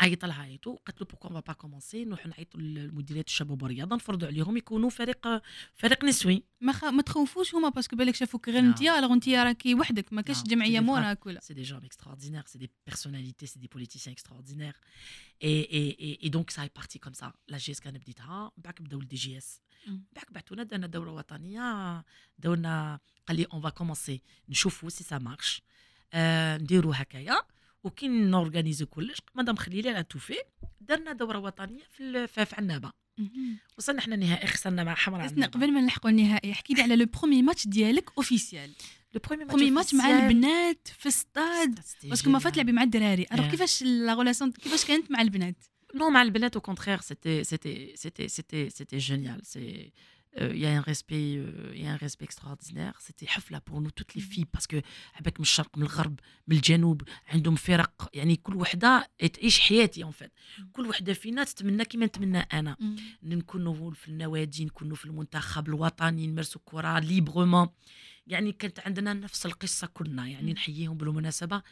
عيط لها عيطوا. قالت له pourquoi pas commencer نروحوا نعيطوا لمديريه الشباب والرياضة نفرضوا عليهم يكونوا فريق فريق نسوي. ما خ... ما تخوفوش هما parce que بالك شافوك غير. انت alors انت راكي وحدك ما كاش نعم. جمعية موراك voilà des gens extraordinaires, c'est des personnalités, c'est des politiciens extraordinaires. Et, et, et, et donc ça est parti comme ça. La JSK بديتها بعد بداو ال DJS مم. بعد بعثونا درنا دوره وطنيه دورنا قال لي on va commencer نشوفوا si ça marche نديروا هكايا وكي نورغانيزو كلش مدام خليلي على توفي درنا دورة وطنية في في عنابة. وصلنا إحنا نهائي خسرنا مع حمراء استنى قبل ما نلحقوا النهائي احكي لي على le premier match ديالك officiel le premier premier match مع البنات في ال stade. parce que ما فات لعبي مع الدراري. alors Yeah. كيفاش la relation كيفاش كانت مع البنات؟ Non, مع البنات au contraire, c'était c'était c'était c'était c'était génial. C'est euh, il y a un respect euh, il y a un respect extraordinaire. C'était حفلة pour nous toutes les filles parce que عباك من الشرق من الغرب من الجنوب عندهم فرق يعني كل وحدة تعيش حياتي en fait. كل وحدة فينا تتمنى كيما نتمنى أنا. نكونوا في النوادي نكونوا في المنتخب الوطني نمارسوا الكره librement يعني كانت عندنا نفس القصة كلنا يعني. نحييهم بالمناسبة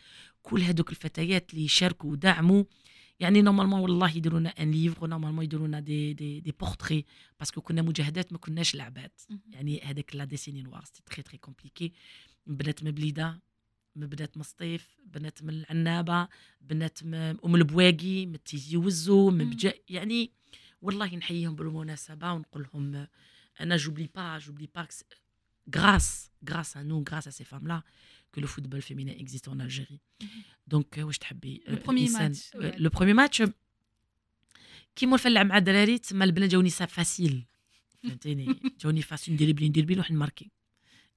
كل هذوك الفتيات اللي شاركوا ودعموا يعني normalement والله يديروا لنا un livre normalement يديروا لنا des des des portraits parce que كنا مجاهدات ما كناش لعبات. يعني هذاك la décennie noire c'était très très compliqué بنات من بليدة من بنات مسطيف بنات من العنابة بنات من أم البواقي من تيزي وزو من. بجا يعني والله نحييهم بالمناسبة ونقول لهم أنا j'oublie pas j'oublie pas grâce grâce à nous grâce à ces femmes là que le football féminin existe en Algérie. Donc euh, واش تحبي Le premier match, euh, le premier match كيما نفلع مع الدراري تما البنات جاوني ça facile فهمتيني جاوني facile ندريبلي ندريبلي نروح نماركي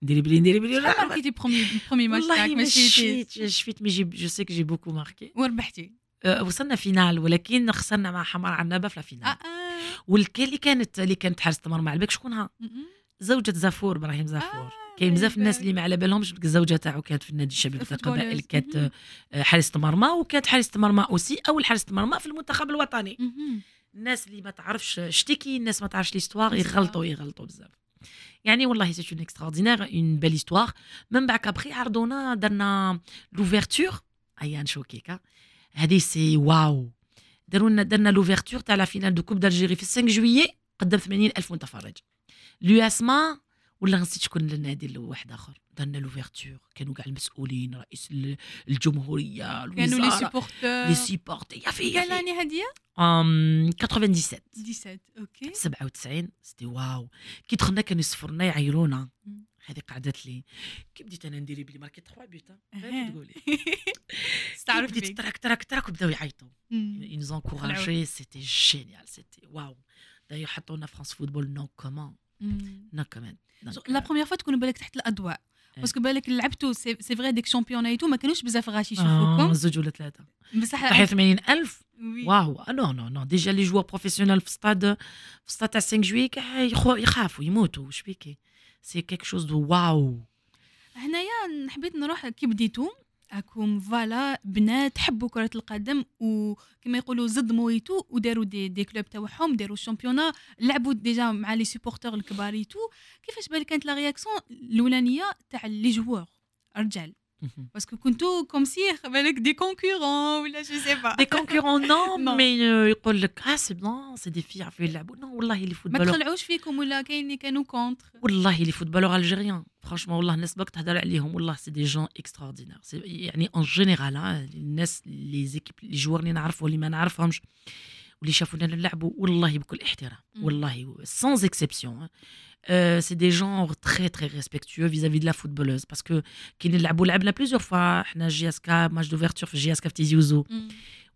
ندريبلي ندريبلي شحال ماركيتي premier premier match تاعك ماشي شفيت mais je sais que j'ai beaucoup marqué وربحتي وصلنا finale ولكن خسرنا مع حمراء عنابه في ال finale آه والكان اللي كانت اللي كانت حارسه المرمى على بالك شكونها. زوجة زافور إبراهيم زافور آه، كاين بزاف الناس بالك. اللي ما على بالهمش الزوجة تاعو كانت في النادي الشباب تاع. القبائل كانت. آه، حارسه مرمى وكانت حارسه مرمى aussi أول حارسه مرمى في المنتخب الوطني. الناس اللي ما تعرفش شتيكي الناس ما تعرفش l'histoire. يغلطوا يغلطوا بزاف يعني والله c'est une extraordinaire une belle histoire من بعد ابخي عرضونا درنا l'ouverture ايا نشوكيكا هذه c'est waouh داروا لنا درنا l'ouverture تاع la finale de coupe d'Algérie في 5 جويي قدام 80 ألف متفرج l'USMA ولا نسيت شكون النادي اللي واحد آخر؟ درنا l'ouverture كانوا كاع المسؤولين رئيس ال- الجمهورية كانوا لي الوزاره سيبورتور لي سيبورتي يا في كان لاني هادية؟ أم، 97 17 أوكي 97 سيتي واو. كي دخلنا كانوا يصفرونا يعيرونا. هذه قعدت لي. كي بديت أنا ندير بلي ماركي 3 بيوت أها. تقولي. استعرف بديت. تراك تراك تراك وبداو يعيطوا. ils nous encourageaient c'était génial c'était waouh d'ailleurs حطونا فرانس فوتبول نو كومون كومون la première fois تكونوا بالك تحت الاضواء. parce que بالك لعبتوا c'est vrai ديك championnat يتو ما كانوش بزاف غاشي آه، يشوفوكم زوج ولا ثلاثة بصح تحيا 80000 oui. waouh non non non déjà les joueurs professionnels في ستاد في ستاد تاع 5 جوي يخافوا يموتوا واش بيكي c'est quelque chose de waouh هنايا حبيت نروح كي بديتو راكم voilà بنات حبوا كرة القدم وكما يقولوا زد مويتو وداروا des, des clubs تاعهم داروا ال championnat لعبوا ديجا مع لي سوبورتور الكباريتو كيفاش بالك كانت لا رياكسيون الأولانية تاع لي جوور رجال باسكو كنتو كوم سي بالك دي كونكورون ولا جو سي با دي كونكورون نو Non. مي يقول لك اه سي بلان سي دي في يعرفوا يلعبوا نو والله لي ما فوتبالور تخلعوش فيكم ولا كاين اللي كانوا كونتر والله لي فوتبالور الجيريان فرانشمون والله الناس باك تهضر عليهم والله سي دي جون اكستراوردينير يعني اون جينيرال الناس لي زيكيب لي جوار اللي نعرفوا اللي ما نعرفهمش واللي شافونا نلعبوا والله بكل احترام. والله sans exception c'est des gens très très respectueux vis-à-vis de la footballeuse parce que كي نلعبوا لعبنا plusieurs fois حنا جي اس كا ماتش دوفرتور في جي اس كا في تيزي وزو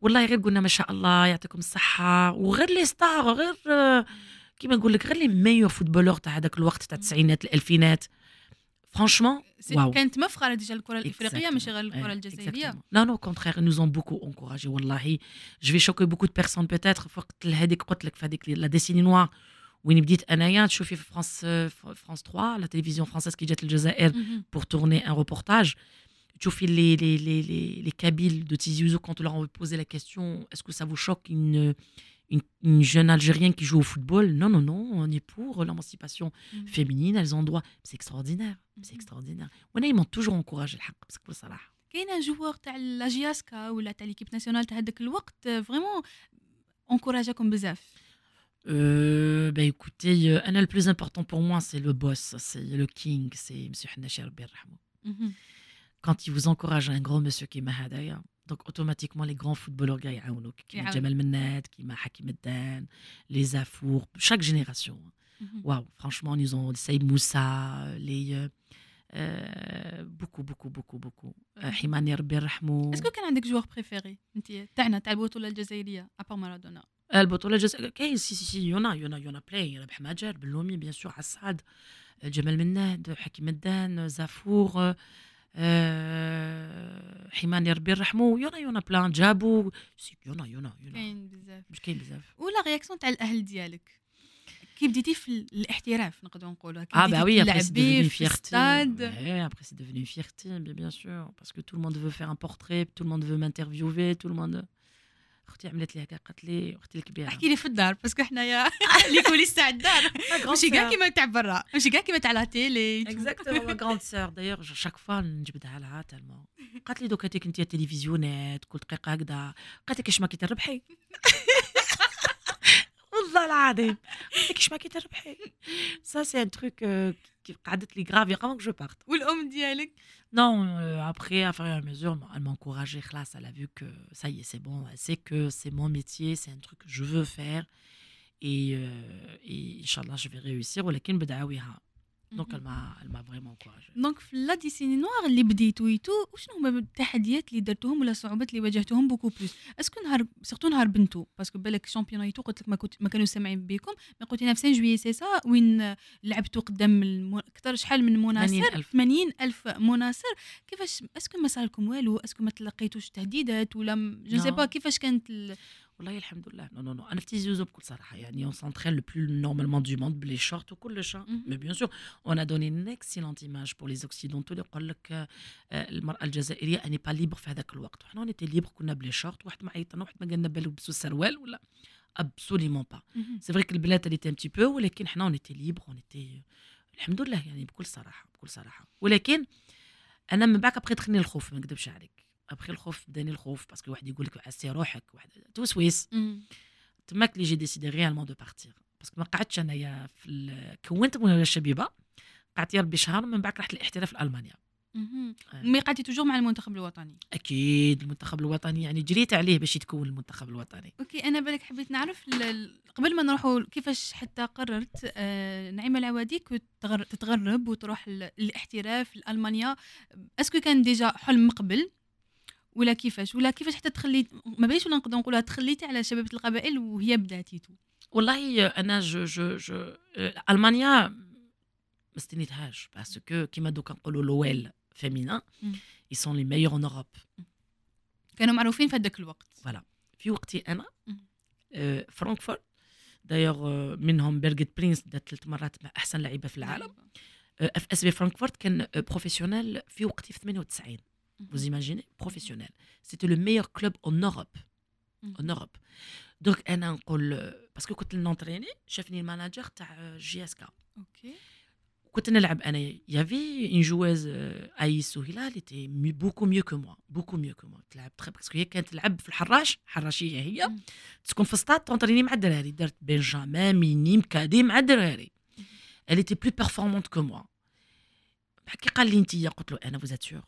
والله غير قلنا ما شاء الله يعطيكم الصحه وغير les stars غير كيما نقول لك غير les meilleurs footballeurs تاع هذاك الوقت تاع التسعينات الالفينات Franchement, wow. Exactement. Non, non, au contraire, ils nous ont beaucoup encouragés. Wallahi, je vais choquer beaucoup de personnes peut-être. La décennie noire, où ils me disent Je suis France, euh, France 3, la télévision française qui jette le Jazair pour tourner un reportage. Tu fais les, les, les, Kabyles de Tizi Ouzou, quand on leur a posé la question Est-ce que ça vous choque une une, une jeune Algérienne qui joue au football Non, non, non, on est pour l'émancipation مم. féminine, elles ont droit. C'est extraordinaire, c'est مم. extraordinaire. وانا ils m'ont toujours encouragé الحق بصراحه صراحه. كاينه جوار تاع لاجياسكا ولا تاع ليكيب ناسيونال تاع هذاك الوقت فريمون انكوراجاكم بزاف Euh, bah écoutez, euh, Anna, le plus important pour moi, c'est le boss, c'est le king, c'est M. Hanacher Birrahmou. مهم. Quand il vous encourage un grand monsieur qui m'a hadaya, donc automatiquement les grands footballeurs gars يعاونوك كيما يعاون. Jamal Menad, كيما Hakim Eddan, les Afour, chaque génération. مهم. Waouh, franchement, ils ont Saïd Moussa, les euh, euh, beaucoup beaucoup beaucoup beaucoup. Euh, Himani Birrahmou. اسكو كان عندك جوار بريفيري انت تاعنا تاع البطوله الجزائريه ابار مارادونا البطولة الجزائرية كاين سي سي سي يونا يونا يونا بلاي ربح مجال بلومي بيان سور عساد جمال مناد حكيم الدان زافور آه، حماني ربي يرحمو يونا يونا بلان جابو سي يونا يونا يونا كاين بزاف مش كاين بزاف ولا رياكسيون تاع الاهل ديالك كي بديتي في ال- الاحتراف نقدروا نقولوا كي Ah بديتي bah oui, après c'est devenu تلعبي une في fierté. الستاد Ouais, après c'est devenu une fierté, bien, bien sûr. Parce que tout le monde veut faire un portrait, tout le monde veut m'interviewer, tout le monde... أختي عملت لي هكا قالت لي أختي الكبيرة. احكي لي في الدار parce que حنايا les coulisses تاع الدار. ماشي كاع كيما تاع برا ماشي كاع كيما تاع la télé. exactement ma grande sœur d'ailleurs chaque fois نجبدها لها tellement قالت لي دوكا تيك انت التلفزيونات كل دقيقه هكذا قالت لي كيش ما كي تربحي والله العظيم قالت لي كيش ما كي تربحي سا سي ان تروك كي قعدت لي غراف avant que je parte والام ديالك Non, euh, après, à fur et à mesure, elle m'a encouragée. Classe, elle a vu que ça y est, c'est bon. Elle sait que c'est mon métier, c'est un truc que je veux faire. Et, euh, et Inch'Allah, je vais réussir. ولكن بدعاويها. Donc, M'a, elle m'a vraiment encouragée. donc في la décennie noire اللي بديتو et tout وشنو هما التحديات اللي درتوهم ولا الصعوبات اللي واجهتوهم beaucoup plus est-ce que نهار surtout نهار بنتو parce que بالك championnat et tout قلت لك ما, كنت ما كانوا سامعين بكم ما قلت لنا في سان جويي سي سا وين لعبتوا قدام المو... أكثر شحال من مناصر 80,000. 80 ألف مناصر كيفاش est-ce que ما صار لكم والو est-ce que ما تلقيتوش تهديدات ولا je sais. pas كيفاش كانت ال... والله الحمد لله. non non non أنا في تيزي وزو بكل صراحة يعني on s'entraîne le plus normalement du monde ب les shorts وكل شيء mais bien sûr on a donné une excellente image pour les occidentaux. اللي يقول لك المراه الجزائريه on n'est pas libres في هذاك الوقت وحنا on était libres كنا ب les shorts واحد ما عيطنا واحد ما قالنا بالو بسو السروال ولا absolument pas. c'est vrai البلاد elle était un petit peu ولكن حنا on était libres on était الحمد لله يعني بكل صراحة بكل صراحة ولكن أنا من بعد ابخي دخلني الخوف ما نكذبش عليك ابخي الخوف بداني الخوف parce que واحد يقول لك عسي روحك. واحد tout de suite. تماك اللي j'ai décidé réellement de partir. parce que ما قعدتش أنايا في ال- كونت من الشبيبة. قعدت يا ربي شهر من بعد رحت الاحتراف في ألمانيا. مهم. آه. mais قعدتي toujours مع المنتخب الوطني. أكيد المنتخب الوطني يعني جريت عليه باش يتكون المنتخب الوطني. أوكي أنا بالك حبيت نعرف قبل ما نروحوا كيفاش حتى قررت آه نعيمه العوادي تتغرب وتروح للاحتراف لالمانيا est-ce que كان déjà حلم قبل؟ ولا كيفاش؟ ولا كيفاش حتى تخليت ما بلاش ولا نقدر نقولها تخليتي على شبيبة القبائل وهي بداتيتو والله أنا je je je آه، ألمانيا ما استنيتهاش parce que كيما دوكا نقولوا l'OL féminin. elles sont les meilleures en Europe كانوا معروفين في هذاك الوقت. في وقتي أنا. آه، فرانكفورت. دايوغ آه، منهم بيرغيت برينس دات ثلاث مرات مع أحسن لعيبة في العالم. FSV فرانكفورت كان professionnel في وقتي في 98 vous imaginez professionnel c'était le meilleur club en Europe en Europe دونك انا نقول باسكو كنت نونتريني شافني الماناجر تاع جي اس كا اوكي كنت نلعب انا يافي اون جواز ايس وهلال تي بوكو ميو كو موا بوكو ميو كو موا تلعب تخي باسكو هي كانت تلعب في الحراش حراشيه هي مم. تسكن في السطاد تونتريني مع الدراري درت بنجامين مينيم كادي مع الدراري elle était plus performante que moi كي قال لي انت قلت له انا vous êtes sûr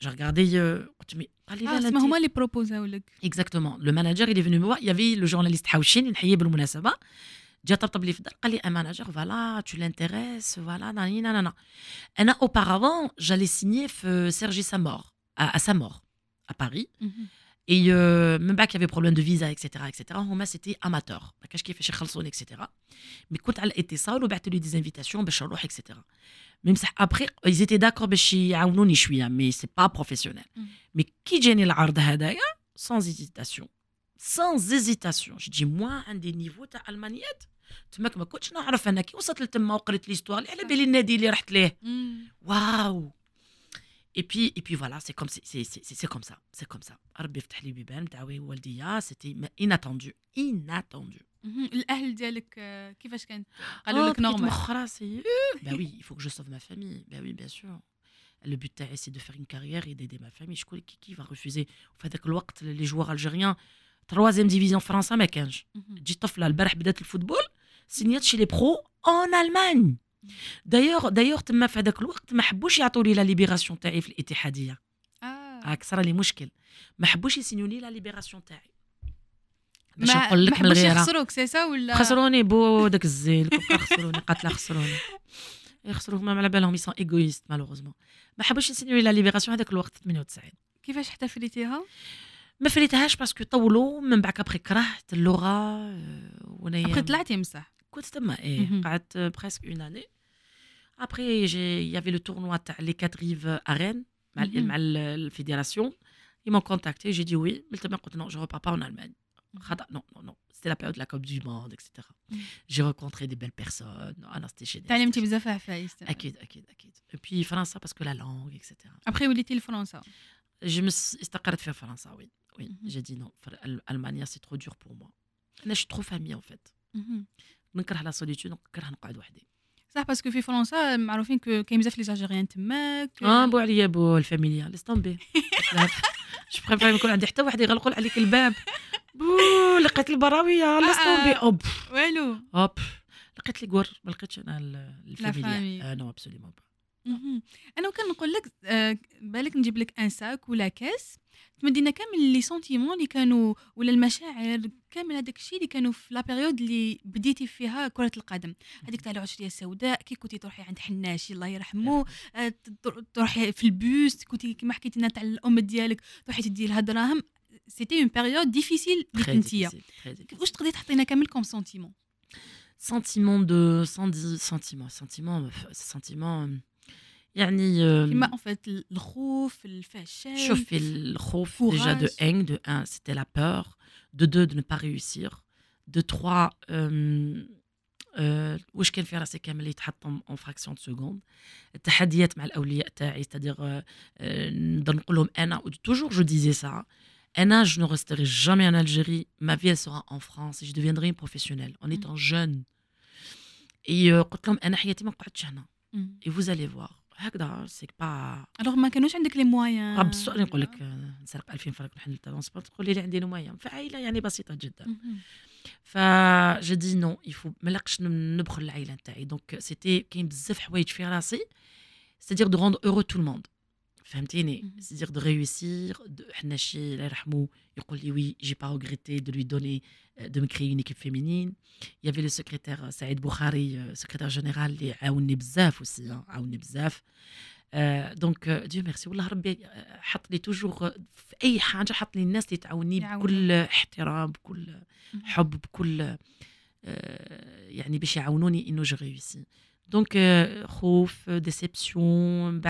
j'ai regardé euh, قلت مي قال لي لا اه لا تسمى انت- هما اللي بروبوزاو لك اكزاكتومون لو ماناجر اللي فينو موا يافي لو جورناليست حوشين نحييه بالمناسبه جا طبطب لي في الدار قال لي ان ماناجر فوالا تو لانتيريس فوالا ناني نانا انا اوبارافون جالي سيني في سيرجي سامور à sa mort à Paris et euh, même pas qu'il y avait problème de visa etc etc هما c'était amateur ما كاش كيفاش يخلصوني etc mais كنت على الاتصال وبعثوا لي دي انفيتاسيون باش نروح etc ميم صح ابري ils étaient d'accord باش يعاونوني شويه مي سي با بروفيسيونيل مي كي جاني العرض هذايا sans hésitation sans hésitation je dis moi عندي نيفو تاع المانيات تماك ما كنتش نعرف انا كي وصلت لتما وقريت ليستوار اللي على بالي النادي اللي رحت ليه واو اي بي اي بي فوالا سي كوم سي سي سي سي كوم سا سي كوم سا ربي فتح لي بيبان دعوي والديا سيتي اناتوندو اناتوندو الاهل ديالك آه، كيفاش كانت قالوا لك نورمال مخ راسي bah oui il faut que je sauve ma famille bah oui bien sûr le but تاعي c'est de faire une carrière et d'aider ma famille شكون كي كي va refuser وفي هذاك الوقت لي جوار الجيريان تروازيام ديفيزيون فرنسا ما كانش تجي طفله البارح بدات الفوتبول سينيات شي لي برو اون المان دايوغ دايوغ تما في هذاك الوقت ما حبوش يعطوا لي la libération تاعي في الاتحادية. آه. هاك صرا لي مشكل. ما حبوش يسينيو لي la libération تاعي. باش ما نقول لك من الغيره يخسروك سي سا ولا؟ خسروني بو داك الزين كون خسروني قاتله خسروني. يخسروك ما على بالهم ils sont égoïstes malheureusement ما حبوش يسينيو la libération هذاك الوقت 98 كيفاش احتفلتيها ما فريتهاش parce que طولوا من بعد ابخي كرهت اللغة آه، وانايا ابخي طلعتي مصح J'ai mm-hmm. euh, presque une année. Après, il y avait le tournoi Les 4 Rives à Rennes, mm -hmm. la fédération. Ils m'ont contacté, j'ai dit oui, mais non, je ne repars pas en Allemagne. Mm-hmm. Non, non, non. C'était la période de la Coupe du Monde, etc. Mm. J'ai rencontré des belles personnes. Ah non, c'était génial. T'as petit bzaf à Akid, akid, akid. Et puis, France, parce que la langue, etc. Après, où était le France Je me suis installée faire France, oui. oui. Mm-hmm. J'ai dit non, l'Allemagne, c'est trop dur pour moi. Là, je suis trop famille, en fait. نكره لا سوليتود نكره نقعد وحدي. صح باسكو في فرنسا معروفين كو كاين بزاف لي زالجيريان تماك. آه بو عليا بو الفاميليا طومبي جو بريفير يكون عندي حتى واحد يغلقوا عليك الباب. بو لقيت البراوية ليس آه. طومبي أوب. والو. أوب. لقيت لي كور ما لقيتش أنا ال- فامي. الفاميليا. آه نو ابسوليومون با أنا وكان نقول لك آه، بالك نجيب لك أن ساك ولا كاس. تمدينا كامل لي سونتيمون اللي كانوا ولا المشاعر كامل هذاك الشيء اللي كانوا في لا بيريود اللي بديتي فيها كرة القدم. هذيك تاع العشرية السوداء كي كنتي تروحي عند حناشي الله يرحمه آه، تر- تروحي في البوس كنتي كما حكيتي لنا تاع الأم ديالك تروحي تدي لها دراهم. سيتي اون بيريود ديفيسيل très difficile. واش تقدري تحطينا كامل كوم سونتيمون de senti- sentiment sentiment sentiment يعني euh, كيما ان فيت الخوف الفشل شوفي الخوف déjà de Courage. haine de un c'était la peur de deux de ne pas réussir de trois euh, euh, واش كان في راسي كامل يتحطم en fraction de seconde التحديات مع الاولياء تاعي c'est-à-dire euh, euh, نقدر نقول لهم انا toujours je disais ça انا je ne resterai jamais en Algérie ma vie elle sera en France et je deviendrai une professionnelle en étant jeune et euh, قلت لهم انا حياتي ما قعدتش هنا مم. et vous allez voir هكذا سي با الوغ ما كانوش عندك لي رب السؤال نقول لك نسرق 2000 فرنك نحن للترونسبور تقول لي عندي مويان في عائله يعني بسيطة جدا. مهم. ف جو دي نو يفو ما لقش نبخل العائلة نتاعي. دونك سيتي كاين بزاف حوايج في راسي de rendre heureux tout le monde. فهمتيني Mhm. c'est-à-dire de réussir de حنا الشيء الله يرحمه يقول لي oui j'ai pas regretté de lui donner euh, de me créer une équipe féminine il y avait le secrétaire euh, Saïd Boukhari euh, secrétaire général اللي عاوني بزاف aussi hein, عاوني بزاف آه، دونك آه، ديو ميرسي والله ربي آه، حط لي توجور في اي حاجه حط لي الناس اللي تعاوني يعاونوا. بكل احترام بكل مهم. حب بكل آه، يعني باش يعاونوني انه جو ريوسي دونك آه، خوف ديسيبسيون من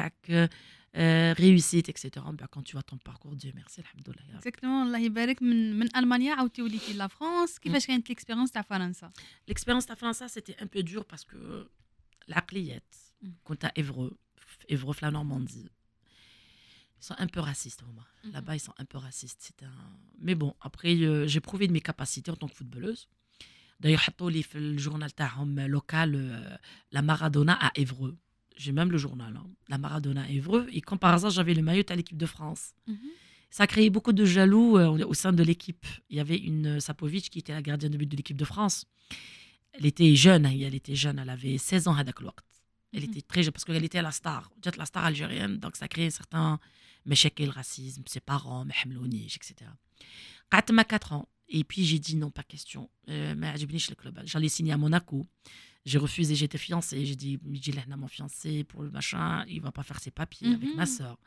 بعد ريوسيت اكسيتيرا من بعد كون تو ton parcours ديو ميرسي الحمد لله يا رب اكزاكتومون الله يبارك من من المانيا عاودتي وليتي لا فرانس كيفاش كانت ليكسبيريونس تاع فرنسا L'expérience تاع فرنسا سيتي ان بو دور باسكو العقليات مم. كنت ايفرو ايفرو في لا نورماندي Ils sont un peu racistes, هما. Mhm. Là-bas, ils sont un peu racistes. C'est un... Mais bon, après, euh, j'ai prouvé de mes capacités en tant que footballeuse. D'ailleurs, حطوا لي في الجورنال تاعهم local euh, la Maradona à Évreux. j'ai même le journal, hein, la Maradona Évreux, et quand par hasard j'avais le maillot à l'équipe de France. Mhm. Ça a créé beaucoup de jaloux euh, au sein de l'équipe. Il y avait une euh, Sapovic qui était la gardienne de but de l'équipe de France. Elle était jeune, hein, elle était jeune, elle avait 16 ans à Daklouakt. Elle mhm. était très jeune parce qu'elle était la star, la star algérienne, donc ça créait certains méchèques et le racisme, ses parents, Mehmlounich, etc. Katma 4 ans, et puis j'ai dit non, pas question. Euh, J'allais signer à Monaco. J'ai refusé, j'étais fiancée. J'ai dit, j'ai là, mon fiancé pour le machin, il va pas faire ses papiers mm -hmm. avec ma mhm. soeur.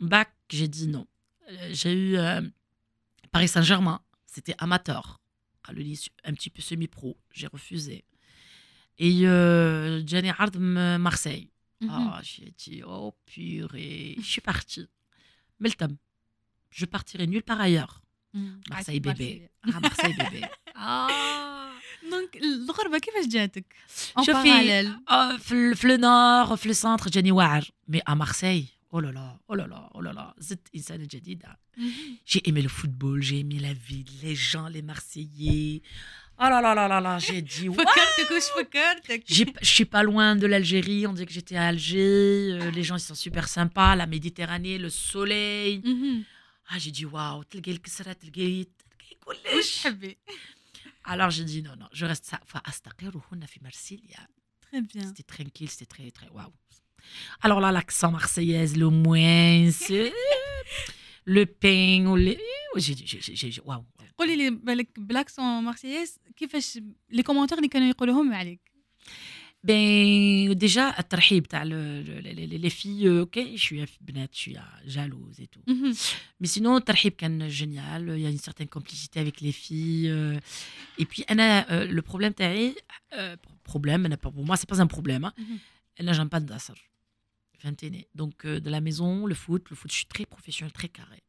Bac, j'ai dit non. Euh, j'ai eu euh, Paris Saint-Germain, c'était amateur. Ah, un petit peu semi-pro, j'ai refusé. Et Jenny euh, Hard Marseille. Mm -hmm. j'ai dit, oh purée, je suis partie. Mais le je partirai nulle part ailleurs. Marseille bébé. Ah, Marseille bébé. Ah. دونك الغربه كيفاش جاتك اون شوفي باراليل آه، في ال- في النور في السنتر جاني واعر مي ا مارسيل او لا لا او لا لا او لا لا زدت انسانه جديده J'ai aimé le football, j'ai aimé la ville, les gens, les Marseillais. Oh là là là là là, j'ai dit, ouais. فكرتك واش فكرتك J'ai- Je suis pas loin de l'Algérie, on dit que j'étais à Alger, euh, les gens ils sont super sympas, la Méditerranée, le soleil. مهم. Ah, j'ai dit, waouh, تلقاي الكسرة تلقاي تلقاي كلش. واش تحبي Alors j'ai dit, non, non, je reste ça. فأستقر هنا في مرسيليا. تري بيان C'était tranquille, c'était très, très waouh. Alors là, l'accent marseillaise, le moins, c'est- le pain, ou les... j'ai dit, j'ai- j'ai- j'ai- waouh. قولي لي بالك بلاكسون مارسييز كيفاش لي كومونتير اللي كانوا يقولوهم عليك Ben, déjà, à Tarhib, t'as le, le- le- les filles, euh, ok, je suis je suis euh, jalouse et tout. Mhm. Mais sinon, Tarhib Khan, génial, il y a une certaine complicité avec les filles. Euh. et puis, Anna, euh, le problème, euh, problème, Anna, pour pour moi, c'est pas un problème. hein. Mhm. Anna, j'aime pas de Dassar. Donc, de la maison, le foot, le foot, je suis très professionnelle, très carré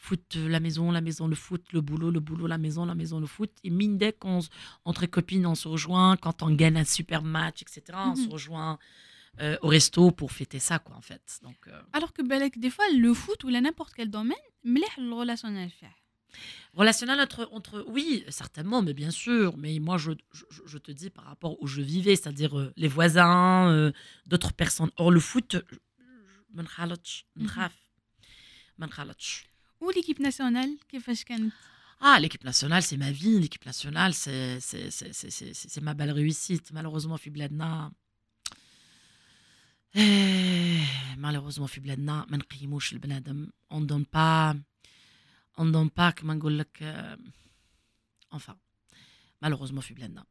foot, la maison, la maison, le foot, le boulot, le boulot, la maison, la maison, le foot. Et mine dès qu'on, entre copines, on se rejoint, quand on gagne un super match, etc., on se rejoint au resto pour fêter ça, quoi, en fait. Donc. Alors que ben, des fois, le foot ou n'importe quel domaine, mais le relationnel fait. Relationnel entre, entre, oui, certainement, mais bien sûr. Mais moi, je, je, te dis par rapport où je vivais, c'est-à-dire les voisins, d'autres personnes. Or, le foot, je, mm. نخالطش نخاف ما نخالطش و ليكيب ناسيونال كيفاش كانت Ah, l'équipe nationale, c'est ma vie. L'équipe nationale, c'est c'est- c'est- c'est- c'est- c'est- c'est ma belle réussite. Malheureusement, في بلادنا eh, malheureusement في بلادنا ما نقيموش البنادم on donne pas on donne pas كما نقول لك euh, enfin malheureusement في بلادنا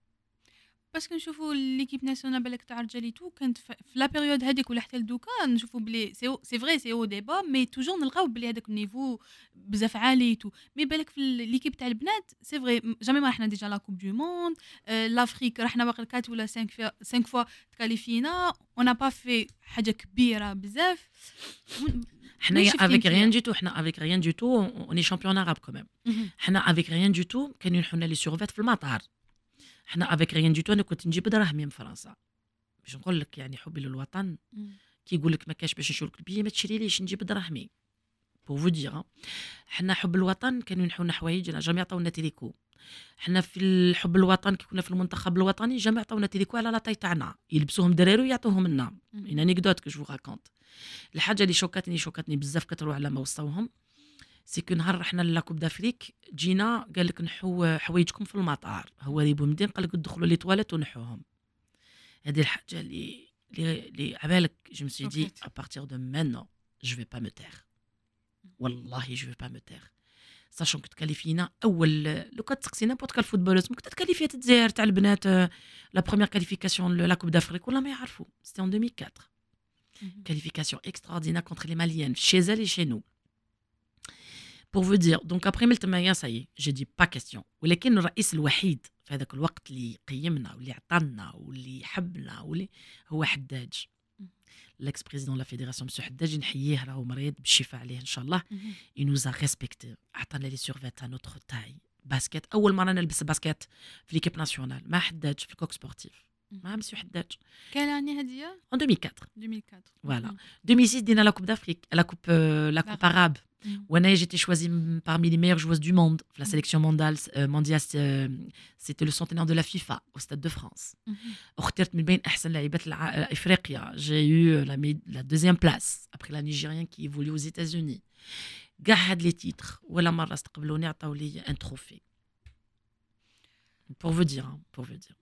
parce que نشوفوا l'équipe nationale بالك تاع الرجال tout كانت في la période هذيك ولا حتى لدوكا نشوفوا بلي c'est c'est vrai c'est haut des bas mais toujours نلقاو بلي هذاك ال niveau بزاف عالي tout mais بالك في l'équipe تاع البنات c'est vrai jamais ما رحنا déjà la coupe du monde l'Afrique رحنا باقي 4 ولا 5 فوا 5 فوا تكاليفينا on a pas في حاجة كبيره بزاف حنايا انتيا؟ rien du tout حنا on on est champion arabe quand même مهم. حنا avec rien du tout كانوا ينحونا les survêts في المطار حنا avec rien du tout أنا كنت نجيب دراهمي من فرنسا. باش نقول لك يعني حبي للوطن. كي يقول لك ما كاش باش نشري لك البيه ما تشريليش نجيب دراهمي pour vous dire حنا حب الوطن كانوا ينحونا حوايج أنا jamais عطاونا تيليكو. حنا في الحب الوطن كي كنا في المنتخب الوطني jamais عطاونا تيليكو على la taille تاعنا. يلبسوهم دراري ويعطوهم لنا. anecdote que je vous raconte. الحاجة اللي شوكتني شوكتني بزاف كتروح على ما وصلوهم c'est que نهار رحنا la coupe d'Afrique جينا قال لك نحو حوايجكم في المطار. هواري بومدين قال لك دخلوا les toilettes ونحوهم. هذه الحاجة اللي les عبالك. Suis dit Ok. à partir de maintenant je vais pas me taire. والله je vais pas me taire. Sachant que تكاليفينا أول لو كان تسقسي n'importe quelle footballeuse ممكن تكاليفيات الجزائر تاع البنات la première qualification la coupe d'Afrique ولا ما يعرفوا. c'était en 2004 qualification extraordinaire contre les Maliennes, chez elles et chez nous. Pour vous dire, donc après Miltemaya, ça y est, j'ai dit pas question. ولكن الرئيس الوحيد في هذاك الوقت اللي قيمنا واللي عطانا واللي حبنا واللي هو حداج. L'ex président de la fédération, M. حداج نحييه راهو مريض بالشفاء عليه ان شاء الله. Il nous a respecté. عطانا لي سيرفيت à notre taille. باسكت اول مره نلبس باسكت في ليكيب ناسيونال مع حداج في الكوك سبورتيف. مع مسيو حداج كان اني هديه en 2004. 2004 Voilà. 2006 دينا la coupe d'Afrique la coupe euh, la coupe arabe Mhm. وانا j'étais choisie m- parmi les meilleures joueuses du monde la sélection mondiale euh, mondiale euh, c'était le centenaire de la FIFA au stade de France اخترت من بين احسن لاعبات الع... آه، افريقيا j'ai eu la, mé- la deuxième place après la nigérienne qui évolue aux États-Unis كاع هاد لي تيتر ولا مره استقبلوني عطاو لي ان تروفي pour vous dire hein, pour vous dire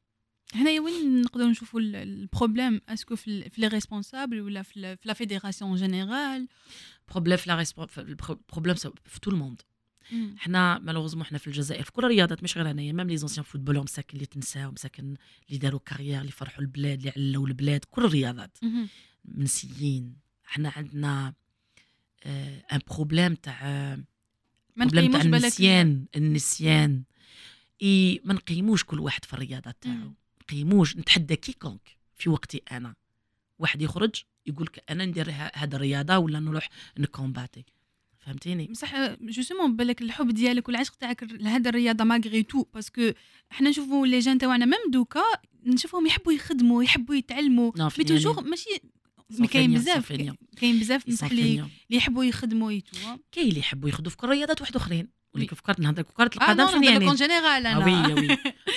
هنايا وين نقدروا نشوفوا ال- ال problème؟ est-ce que في les responsables ولا في la fédération générale problème في la respo- في le monde حنا malheureusement حنا في الجزائر في كل الرياضات مش غير انايا même les anciens footballeurs مساكن اللي تنساو مساكن اللي داروا carrière اللي فرحوا البلاد اللي علوا البلاد كل الرياضات. منسيين. حنا عندنا un problème تاع problème تاع نقيموش بالك النسيان النسيان. إي ما نقيموش كل واحد في الرياضه تاعو. نقيموش نتحدى quiconque في وقتي أنا. واحد يخرج يقول لك أنا ندير هاد الرياضة ولا نروح نكومباتي. فهمتيني؟ بصح justement بالك الحب ديالك والعشق تاعك لهذا الرياضة malgré tout parce que حنا نشوفوا les jeunes تاعنا même دوكا نشوفهم يحبوا يخدموا يحبوا يتعلموا mais toujours ماشي mais كاين بزاف كاين بزاف اللي يحبوا يخدموا et tout كاين اللي يحبوا ياخذوا في كل الرياضات واحد آخرين. oui. فكرت نهضر كرة آه القدم نهضر يعني général oui أنا.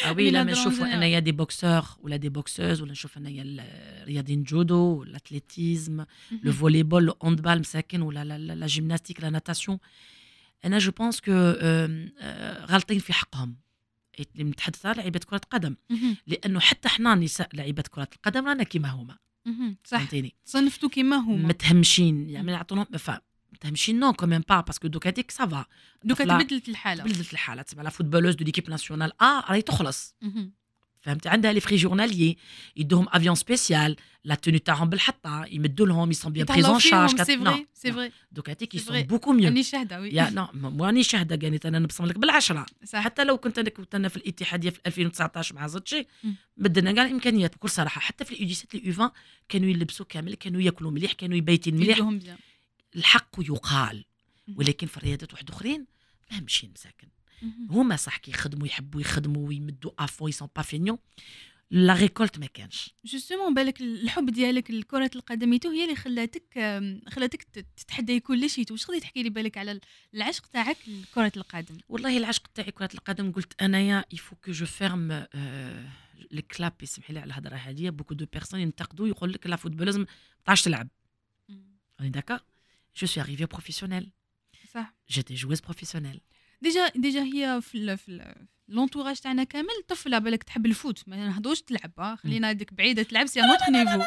آه oui oui. لا نهضروا نشوفوا en أنايا des boxeurs ولا des boxeuses ولا نشوف أنايا الرياضيين judo l'athlétisme le volley-ball le handball مساكن ولا la- gymnastique la natation أنا je pense que غالطين في حقهم. اللي متحدث على لعيبة كرة قدم. لأنه حتى حنا نساء لعيبة كرة القدم رانا كيما هما. صح. فهمتيني؟ صنفتوا كيما هما. متهمشين. يعني يعطونا متهمشين non quand même pas parce que دوكا ديك ça va دوكا تبدلت الحالة. بلدت الحالة تسمى la footballeuse de l'équipe nationale آه راهي تخلص. فهمت عندها les frais journaliers يدوهم avion spécial la tenue تاعهم بالحطة يمدوا لهم ils sont bien pris en charge c'est vrai c'est vrai دوكا تيك ils sont. beaucoup mieux راني شاهدة oui يا non ماني شاهدة كانت أنا نبصم لك بالعشرة. صح. حتى لو كنت أنا كنت أنا في الاتحادية في 2019 مع زطشي. بدلنا كاع الامكانيات بكل صراحة. حتى في الاي 17 الاي 20 كانوا يلبسوا كامل كانوا ياكلوا مليح كانوا يبيتين مليح الحق يقال. ولكن في الرياضات واحد اخرين ما ماشيين مساكن. هما صح كيخدموا يحبوا يخدموا ويمدوا à fond ils sont pas فينيون la récolte ما كانش. justement بالك الحب ديالك لكرة القدم et tout هي اللي خلاتك خلاتك تتحدى كل شيء. واش تقدري تحكي لي بالك على العشق تاعك لكرة القدم؟ والله العشق تاعي كرة القدم قلت أنايا il faut que je ferme الكلاب يسمح لي على الهضرة هذه beaucoup de personnes ينتقدوا يقول لك la footballeuse ما تعرفش تلعب. راني d'accord جو سوي اريفي بروفيسيونيل صح جيتي جويز بروفيسيونيل ديجا ديجا هي في ال- في ال- لونتوراج تاعنا كامل طفله بالك تحب الفوت ما نهضوش تلعب آه، خلينا هذيك بعيده تلعب سي نوتر نيفو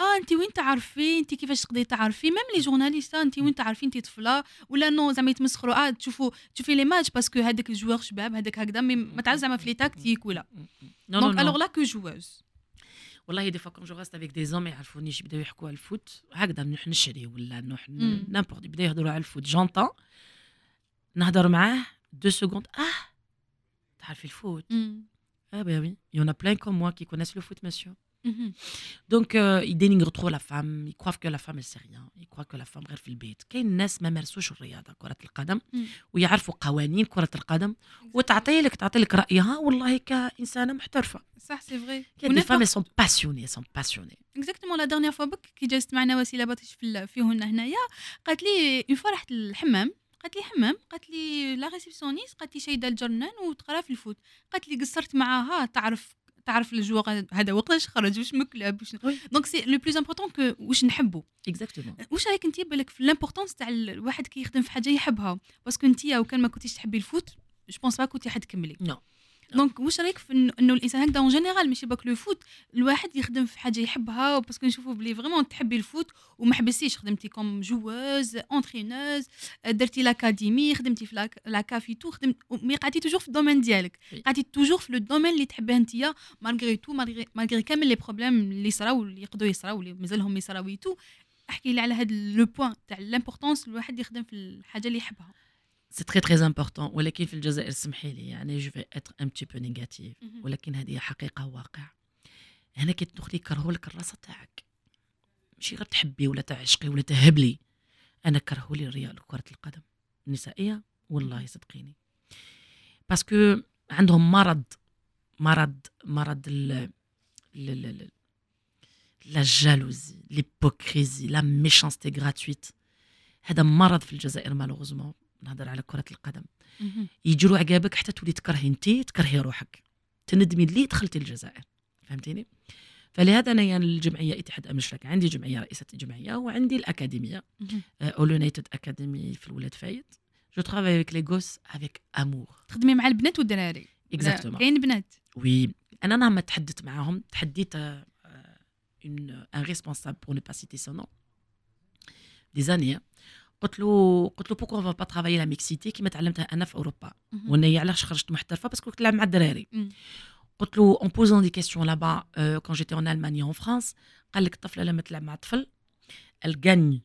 اه انت وين تعرفي انت كيفاش تقدري تعرفي ميم لي جورناليست انت وين تعرفي انت طفله ولا نو زعما يتمسخروا اه تشوفوا تشوفي لي ماتش باسكو هذاك الجوار شباب هذاك هكذا مي ما تعرف زعما في لي تاكتيك ولا نو دونك نو الوغ نو لا كو جووز والله دي فوا كون جو ريست افيك دي زوم ما يعرفونيش يبداو يحكوا على الفوت هكذا نروح نشري ولا نروح مم. نامبورت يبداو يهضروا على الفوت جونطون نهضر معاه دو سكوند اه تعرفي الفوت Ah ben oui, il y en a plein comme moi qui connaissent le La femme, ils croient que la femme, elle sait rien. Ils croient que la femme غير في البيت. كاين ناس ما مارسوش الرياضة كرة القدم. ويعرفوا قوانين كرة القدم وتعطي لك تعطي لك رأيها والله كإنسانة محترفة. صح c'est vrai femmes, elles sont passionnées, elles sont passionnées. exactement la dernière fois بالك كي جلست معنا وسيله ال- فيهن هنايا قالت لي une fois رحت للحمام قالت لي حمام قالت لي la réceptionniste قالت لي شايده الجرنان وتقرا في ال foot قالت لي قصرت معاها تعرف تعرف ال joueur هذا وقتاش خرج واش من club واش. donc c'est le plus important que واش نحبوا Exactement. واش رايك انت بالك في l'importance تاع الواحد كي يخدم في حاجة يحبها parce que انت وكان ما كنتيش تحبي ال foot je pense pas كنتي حتكملي Non. donc واش رايك في انه الانسان هكذا en général ماشي بالك le foot الواحد يخدم في حاجة يحبها parce que نشوفوا بلي vraiment تحبي ال foot وما حبستيش خدمتي comme joueuse entraîneuse درتي l'académie خدمتي في l'ac- la CAF et tout خدمت mais قعدتي toujours في ال domaine ديالك. قعدتي toujours في le domaine اللي تحبيه انت malgré tout malgré كامل les problèmes اللي صراو اللي يقدروا يصراو اللي مازالهم يصراو tout احكي لي على هذا le point تاع l'importance الواحد يخدم في الحاجة اللي يحبها c'est très très important ولكن في الجزائر سمحي لي يعني je vais être un petit peu négative. ولكن هذه حقيقة واقع هنا كي تدخلي يكرهوا لك la race تاعك. ماشي غير تحبي ولا تعشقي ولا تهبلي. أنا كرهوا لي الريال كره القدم. النسائية؟ والله صدقيني. parce que عندهم مرض مرض مرض ال ال- ال- ال- la jalousie l'hypocrisie la méchanceté gratuite هذا مرض في الجزائر malheureusement نهضر على كرة القدم. مهم. يجروا عقابك حتى تولي تكرهي انت تكرهي روحك. تندمي ليه دخلتي الجزائر؟ فهمتيني؟ فلهذا أنا يعني الجمعيه إتحاد الشركة عندي جمعية رئيسة الجمعية وعندي الأكاديمية. اول يونايتد اكاديمي في اولاد فايت je travaille avec les gosses avec amour تخدمي مع البنات والدراري. exactement كاين بنات. oui أنا نعم تحدثت معاهم تحديت un un responsable pour ne pas citer son nom des années قلت له قلت له بوكو فا با ترافاي لا ميكسيتي كيما تعلمتها انا في اوروبا مهم. وانا علاش خرجت محترفه باسكو كنت نلعب مع الدراري مم. قلت له اون بوزون دي كيستيون لابا كون جيتي اون المانيا اون فرانس قال لك الطفله لما تلعب مع طفل elle gagne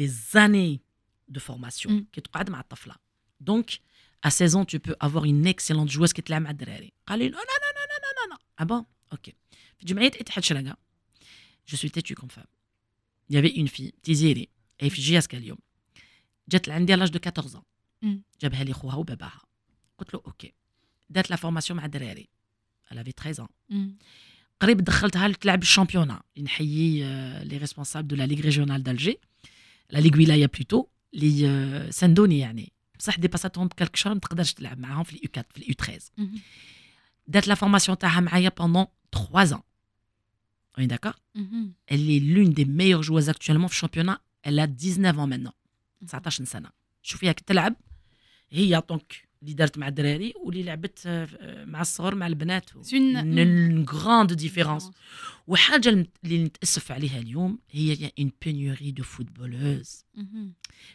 des années de formation مم. كي تقعد مع الطفله دونك à 16 ans tu peux avoir une excellente joueuse كي تلعب مع الدراري قال لي لا لا لا لا لا لا لا اه بون اوكي في جمعيه اتحاد شرقه جو سوي تيتو كوم فام il y avait une fille تيزيري هي في جياسكا اليوم جات لعندي لاج دو 14 مم. جابها لي خوها وباباها قلت له اوكي دارت لا فورماسيون مع الدراري elle avait 13 ans مم. قريب دخلتها تلعب الشامبيونا نحيي لي ريسبونسابل دو لا ليغ ريجيونال دالجي لا ليغ ولايه بلوتو اللي آه، ساندوني يعني بصح ديباساتهم بكالك شهر ما تقدرش تلعب معاهم في اليو 4 في اليو 13 مهم. دارت لا فورماسيون تاعها معايا بوندون 3 ans وي داكور مهم. elle est l'une des meilleures joueuses actuellement في الشامبيونا elle a 19 ans maintenant 19 سنة. شوفيها كي تلعب هي دونك اللي دارت مع الدراري واللي لعبت آه، مع الصغر مع البنات. Une grande différence. وحاجة اللي نتأسف عليها اليوم هي une pénurie de footballeuses.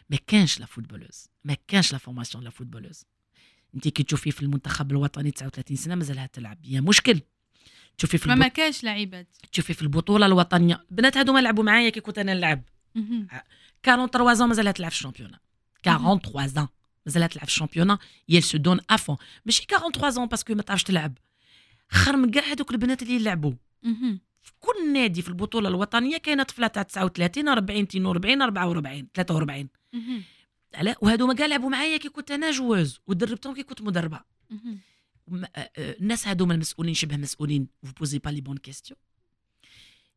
ما كانش la footballeuse ما كانش la formation la footballeuse انت كي تشوفي في المنتخب الوطني 39 سنة مازالها تلعب. هي مشكل. تشوفي في ما البط... ما كاش لعيبات. تشوفي في البطولة الوطنية. البنات هادو ما لعبوا معايا كي كنت أنا نلعب. 43 ans مازالها تلعب في ال championnat 43 ans مازالها تلعب في ال championnat elle se donne à fond ماشي 43 ans parce que ما تعرفش تلعب خير من كاع هذوك البنات اللي يلعبوا. في كل نادي في البطوله الوطنيه كاينة طفله تاع 39 40 42 44 43 مهم. على وهادو ما كاع لعبوا معايا كي كنت أنا joueuse ودربتهم كي كنت مدربه الناس هادوما المسؤولين شبه مسؤولين vous posez pas les bonnes questions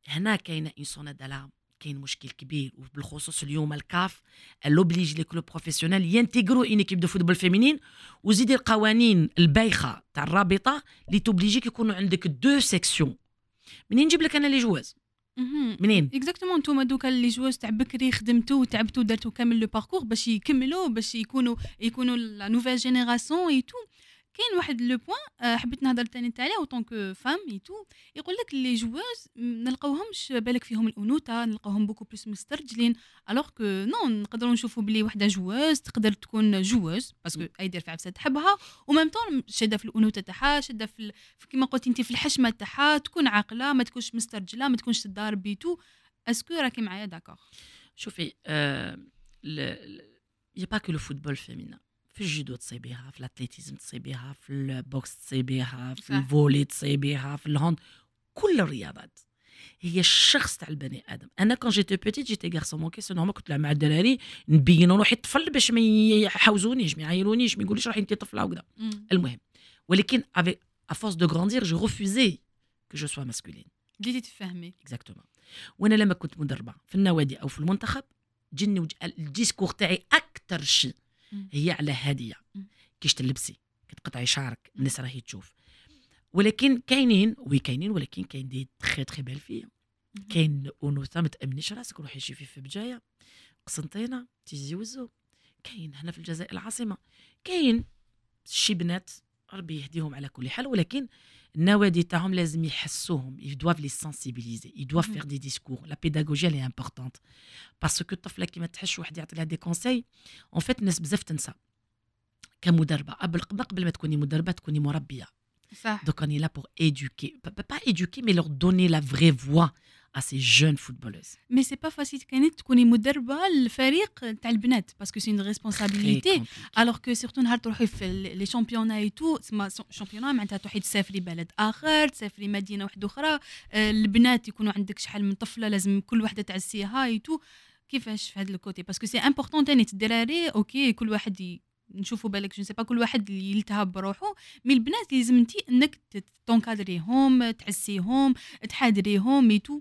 هنا كاينة un son d'alarme كاين مشكل كبير وبالخصوص اليوم الكاف l'oblige les clubs professionnels ينتيغرو une équipe de football féminine وزيدي القوانين البايخة تاع الرابطة اللي توبليجيك يكونوا عندك deux sections. منين نجيب لك أنا les joueuses. منين؟ exactement نتوما دوكا اللي joueuses تاع بكري خدمتوا وتعبتوا ودرتوا كامل le parcours باش يكملوا باش يكونوا يكونوا la nouvelle génération et tout كاين واحد le point حبيت نهضر تاني تاع عليه en tant que femme et tout يقول لك les joueuses نلقاوهمش بالك فيهم الأنوثة نلقاوهم beaucoup plus مسترجلين. Alors que non نقدروا نشوفوا بلي وحدة joueuse تقدر تكون joueuse parce que أي دير في عفسه تحبها. و même temps شادة في الأنوثة تاعها شادة في, كيما قلت انت في الحشمة تاعها تكون عاقلة ما تكونش مسترجلة ما تكونش تضارب et tout est-ce que راكي معايا d'accord شوفي آه il y a pas que le football féminin في الجودو تصيبيها في ال athlétisme تصيبيها في ال boxe تصيبيها في. ال volley تصيبيها في ال hand كل الرياضات. هي الشخص تاع البني آدم. أنا quand j'étais petite j'étais garçon manqué c'est normal كنت نلعب مع الدراري نبين روحي طفل باش ما يحاوزونيش ما يعايرونيش ما يقوليش روحي انت طفلة وكذا. المهم ولكن avec à force de grandir je refusais que je sois masculine بديتي تفهمي. exactement وأنا لما كنت مدربة في النوادي أو في المنتخب جني. ال discours تاعي أكثر شيء. هي على هادية. مم. كيش تلبسي كي تقطعي شعرك الناس راهي تشوف. ولكن كاينين وي كاينين ولكن كاين دي تخي تخي بال مهم. كاين أنوثة ما تأمنيش راسك روحي شوفي في بجاية. قسنطينة تيزي وزو. كاين هنا في الجزائر العاصمة. كاين شي بنات ربي يهديهم على كل حال ولكن النوادي تاعهم لازم يحسوهم ils doivent les sensibiliser ils doivent Mhm. faire des discours la pédagogie elle est importante parce que الطفله كي ما تحش واحد يعطي لها دي كونساي en fait الناس بزاف تنسى كمدربه قبل قبل ما تكوني مدربه تكوني مربيه صح donc on est là pour éduquer pas, pas- pas éduquer mais leur donner la vraie voix À ces jeunes footballeuses. mais c'est pas facile quand تكوني مدربه للفريق تاع البنات parce que c'est une responsabilité. Alors que surtout نهار تروحي في les championnats et tout تسمى championnat معناتها تروحي تسافري بلد اخر تسافري مدينه واحدة أخرى البنات يكونوا عندك شحال من طفله لازم كل وحده تعزيها et tout كيفاش في هذا ال côté parce que c'est important تاني الدراري أوكي كل واحد. نشوفوا بالك je sais pas كل واحد يلتهب بروحه mais البنات لازم انت انك ت- تونكادريهم تعسيهم تحادريهم et tout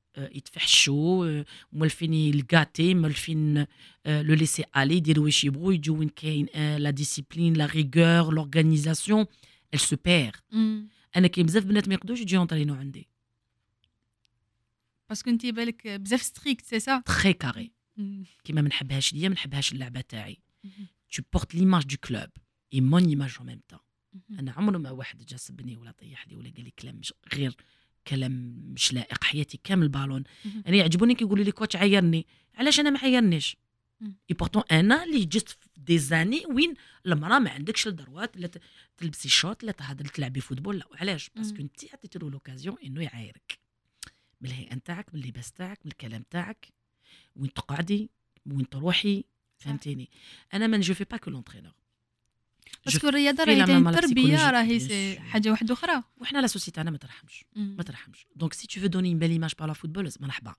يتفحشوا آه، مولفين الكاتي مولفين لو ليسي الي يديروا واش يبغوا يجوا وين كاين لا ديسيبلين لا ريغور لورغانيزاسيون ال سو بير مم. انا كاين بزاف بنات ما يقدروش يجيو ينطرينو عندي باسكو انت بالك بزاف ستريكت سي سا تري كاري مم. كيما ما نحبهاش ليا ما نحبهاش اللعبه تاعي مهم. tu portes l'image du club et mon image en même temps مهم. انا عمره ما واحد جا سبني ولا طيح لي ولا قال لي كلام مش غير كلام مش لائق حياتي كامل بالون. أنا يعجبوني كي يقولوا لي كوتش عيرني. علاش أنا ما عيرنيش. اي بورتون أنا اللي جست دي زاني وين المرأة ما عندكش الدروات لا تلبسي شوط لا تهضري تلعبي فوتبول لا. علاش باسكو. انت عطيتي له لوكازيون إنه يعايرك. من الهيئة نتاعك من اللباس تاعك من الكلام تاعك وين تقعدي؟ وين تروحي؟ فهمتيني؟ أنا ما جو في با كو لونترينور parce que الرياضه راهي لا لا التربيه. راهي. حاجة واحدة أخرى. وحنا la société تاعنا ما ترحمش. ما ترحمش. donc si tu veux donner une belle image par la footballeuse مرحبا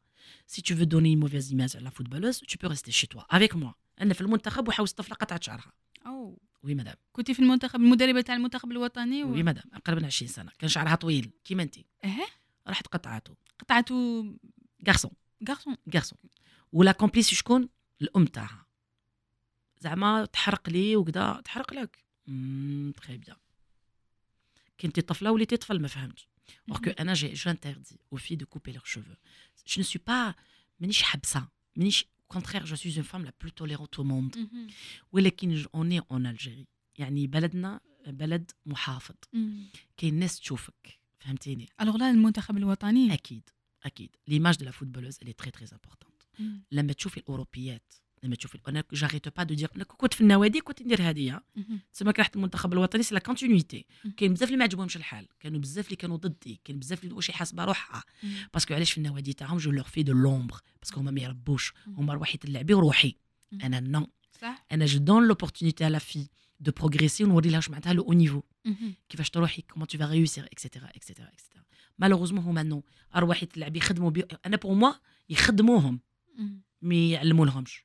si donner une mauvaise image à la footballeuse tu peux rester chez toi avec moi. أنا في المنتخب وحاوس طفله قطعت شعرها. أو. oui madame كنتي في المنتخب المدربه تاع المنتخب الوطني oui و... مدام أقرب من 20 سنة. كان شعرها طويل. كيما انت. آه رحت قطعته قطعته garçon garçon garçon و la complice شكون؟ الأم تاعها. زعما تحرق لي وكذا تحرق لك. très bien انت طفلة وليتي طفل ما فهمتش. alors que أنا j'ai interdit aux filles de couper leurs cheveux. Je ne suis pas مانيش حبسه مانيش contraire je suis une femme la plus tolérante au monde. ولكن on est en Algérie. يعني بلدنا بلد محافظ. كاين ناس تشوفك. فهمتيني؟ alors لا المنتخب الوطني؟ أكيد أكيد. l'image de la footballeuse elle est très très importante مم. لما تشوفي الأوروبيات لما تشوفي أنا j'arrête pas de dire كنت في النوادي كنت ندير هذه مهم. تسمى كي رحت المنتخب الوطني c'est la continuité. كاين بزاف اللي ما عجبهمش الحال. كانوا بزاف اللي كانوا ضدي كاين بزاف اللي واش حاسبه روحها. parce que علاش في النوادي تاعهم je leur fais de l'ombre parce que هما ما يربوش. هما روحي تلعبي وروحي. أنا non أنا je donne l'opportunité à la fille de progresser ونوري لها واش معناتها le haut niveau. كيفاش تروحي؟ comment tu vas réussir et cetera et cetera et cetera malheureusement هما non اروحي تلعبي يخدموا بي أنا pour moi يخدموهم. mais يعلموا لهمش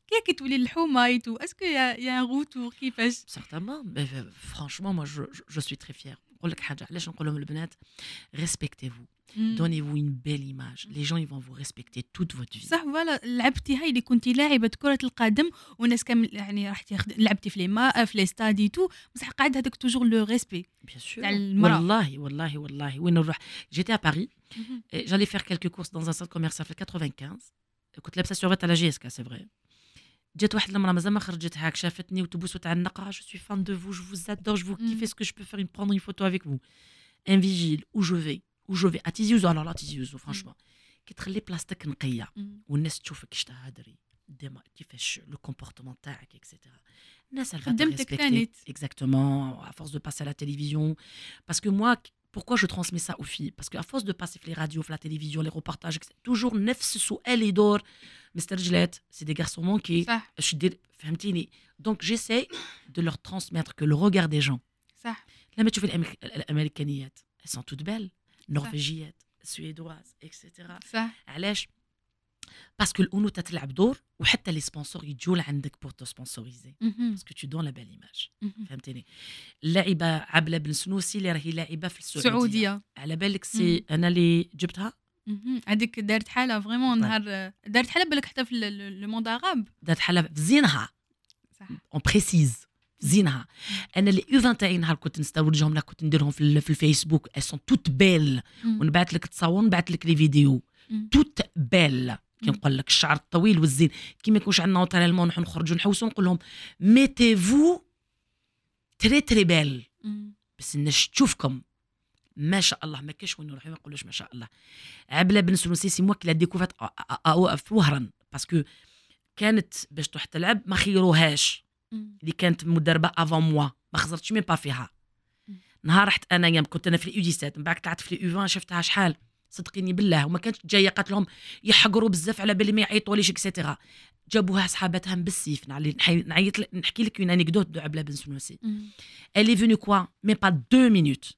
كي كي تولي للحومه اي تو اسكو يا يا ان روتور كيفاش سارتامون فرانشمون موا جو سوي تري فيير نقول لك حاجه علاش نقول لهم البنات ريسبكتيفو مم. donnez-vous une belle image les gens ils vont vous respecter toute votre vie صح فوالا لعبتي هاي اللي كنتي لاعبه كره القدم والناس كامل يعني رحتي خد... لعبتي في لي ما في لي ستادي تو بصح قاعد هذاك توجور لو ريسبي bien sûr تاع المراه والله والله والله وين نروح j'étais à Paris et j'allais faire quelques courses dans un centre commercial في 95 كنت لابسه سيرفيت على جي اس كا سي فري جات واحد المراه مازال ما خرجت هاك شافتني وتبوس وتعنقها جو سوي فان دو فو جو فوز ادور جو فو Mm. كيف اسكو جو بو فير prendre une photo avec vous un vigile où je vais où je vais à Tizi Ouzou alors là Tizi Ouzou franchement كي تخلي بلاصتك نقيه مم. والناس تشوفك اش تهدري ديما كيفاش لو كومبورتمون تاعك اكسيتيرا الناس خدمتك كانت. exactement à force de passer à la télévision parce que moi Pourquoi je transmets ça aux filles? Parce qu'à force de passer les radios, la télévision, les reportages, toujours nefs sous elle et d'or. Mr. Gillette, c'est des garçons manqués. Je suis Donc j'essaie de leur transmettre que le regard des gens. Ça. Là, mais tu les américaniyettes, elles sont toutes belles. Norvégiennes, suédoises, etc. Ça. باسكو الانوثه تلعب دور وحتى لي سبونسور يجوا لعندك بور تو سبونسوريزي. باسكو donnes la belle image. مهم. فهمتني اللاعبه عبله بن سنوسي اللي راهي لاعبه في السعوديه سعوديه على بالك c'est أنا اللي جبتها. هذيك دارت حاله vraiment نهار دارت حاله بالك حتى في le monde arabe دارت حاله في زينها صح on précise زينها أنا اللي ايفان تاعي نهار كنت نستورجهم لها كنت نديرهم في, في الفيسبوك toutes belles. مم. ونبعث لك تصور نبعث لك les vidéos. toutes belles quoi. نقول لك الشعر الطويل والزين كي ما يكونش عندنا naturellement نحن نخرجوا نحوسوا نقول لهم ميتيفو très très belles مم. بس الناس تشوفكم ما شاء الله ما كاش وين نروحوا ما يقولوش ما شاء الله عبلة بن سنوسي c'est moi qui l'a découverte في وهران parce que كانت باش تروح تلعب ما خيروهاش. اللي كانت مدربة avant moi ما خسرتش مين با فيها. نهار رحت أنا يوم كنت أنا في 17 من بعد طلعت في 20 شفتها شحال صدقيني بالله وما كانتش جايه قالت لهم يحقروا بزاف على بالي ما يعيطوليش اكسيتيرا جابوها صحاباتها بالسيف نعلي- نحي- نعيط لك- نحكي لك اون انيكدوت دو عبله بن سنوسي مم. Elle est venue quoi Même pas deux minutes.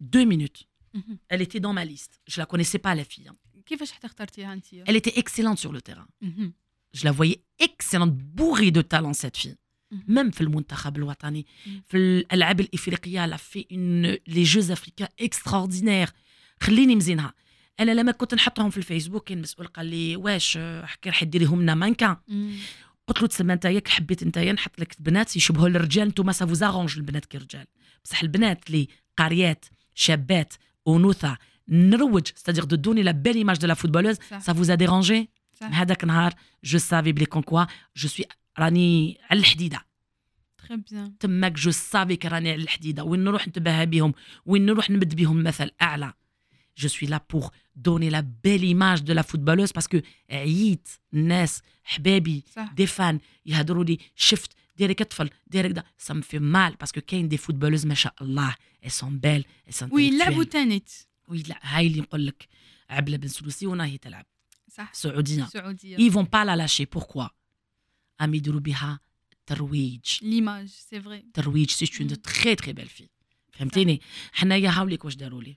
Deux minutes. مهم. Elle était dans ma liste. Je la connaissais pas, la fille. hein. كيفاش حتى اخترتيها انت Elle était excellente sur le terrain. مهم. Je la voyais excellente, bourrée de talent, cette fille. Mhm. Même في المنتخب الوطني Mhm. في الألعاب الإفريقية elle a fait une les Jeux africains extraordinaires خليني مزينها. أنا لما كنت نحطهم في الفيسبوك كان مسؤول قال لي واش حكي راح ديريهم لنا مانكان مم. قلت له تسمى أنت ياك حبيت أنت نحط لك بنات يشبهوا الرجال أنتم ça vous arrange البنات كرجال بصح البنات اللي قاريات شابات أنوثة نروج. c'est-à-dire de donner la belle image de la footballeuse ça vous a صح. هذاك النهار je savais بلي quand quoi je suis راني على الحديدة. très bien تماك je savais que راني على الحديدة. وين نروح نتباهى بهم وين نروح نمد بهم مثل أعلى؟ جو سوي لا بور دوني لا بيل ايماج دو لا فوتبولوز باسكو عييت الناس حبابي صح دي فان يهضروا لي شفت ديريك طفل ديريك دا سا مفي مال باسكو كاين دي فوتبولوز ما شاء الله اي سون بيل اي سون وي لعبوا تانيت وي لا هاي اللي نقول لك عبله بن سلوسي ونا هي تلعب صح سعوديه سعوديه ils vont pas la lâcher pourquoi ام يديروا بها ترويج ليماج سي فري ترويج سي اون مم. تري تري بيل في فهمتيني حنايا هاوليك واش داروا لي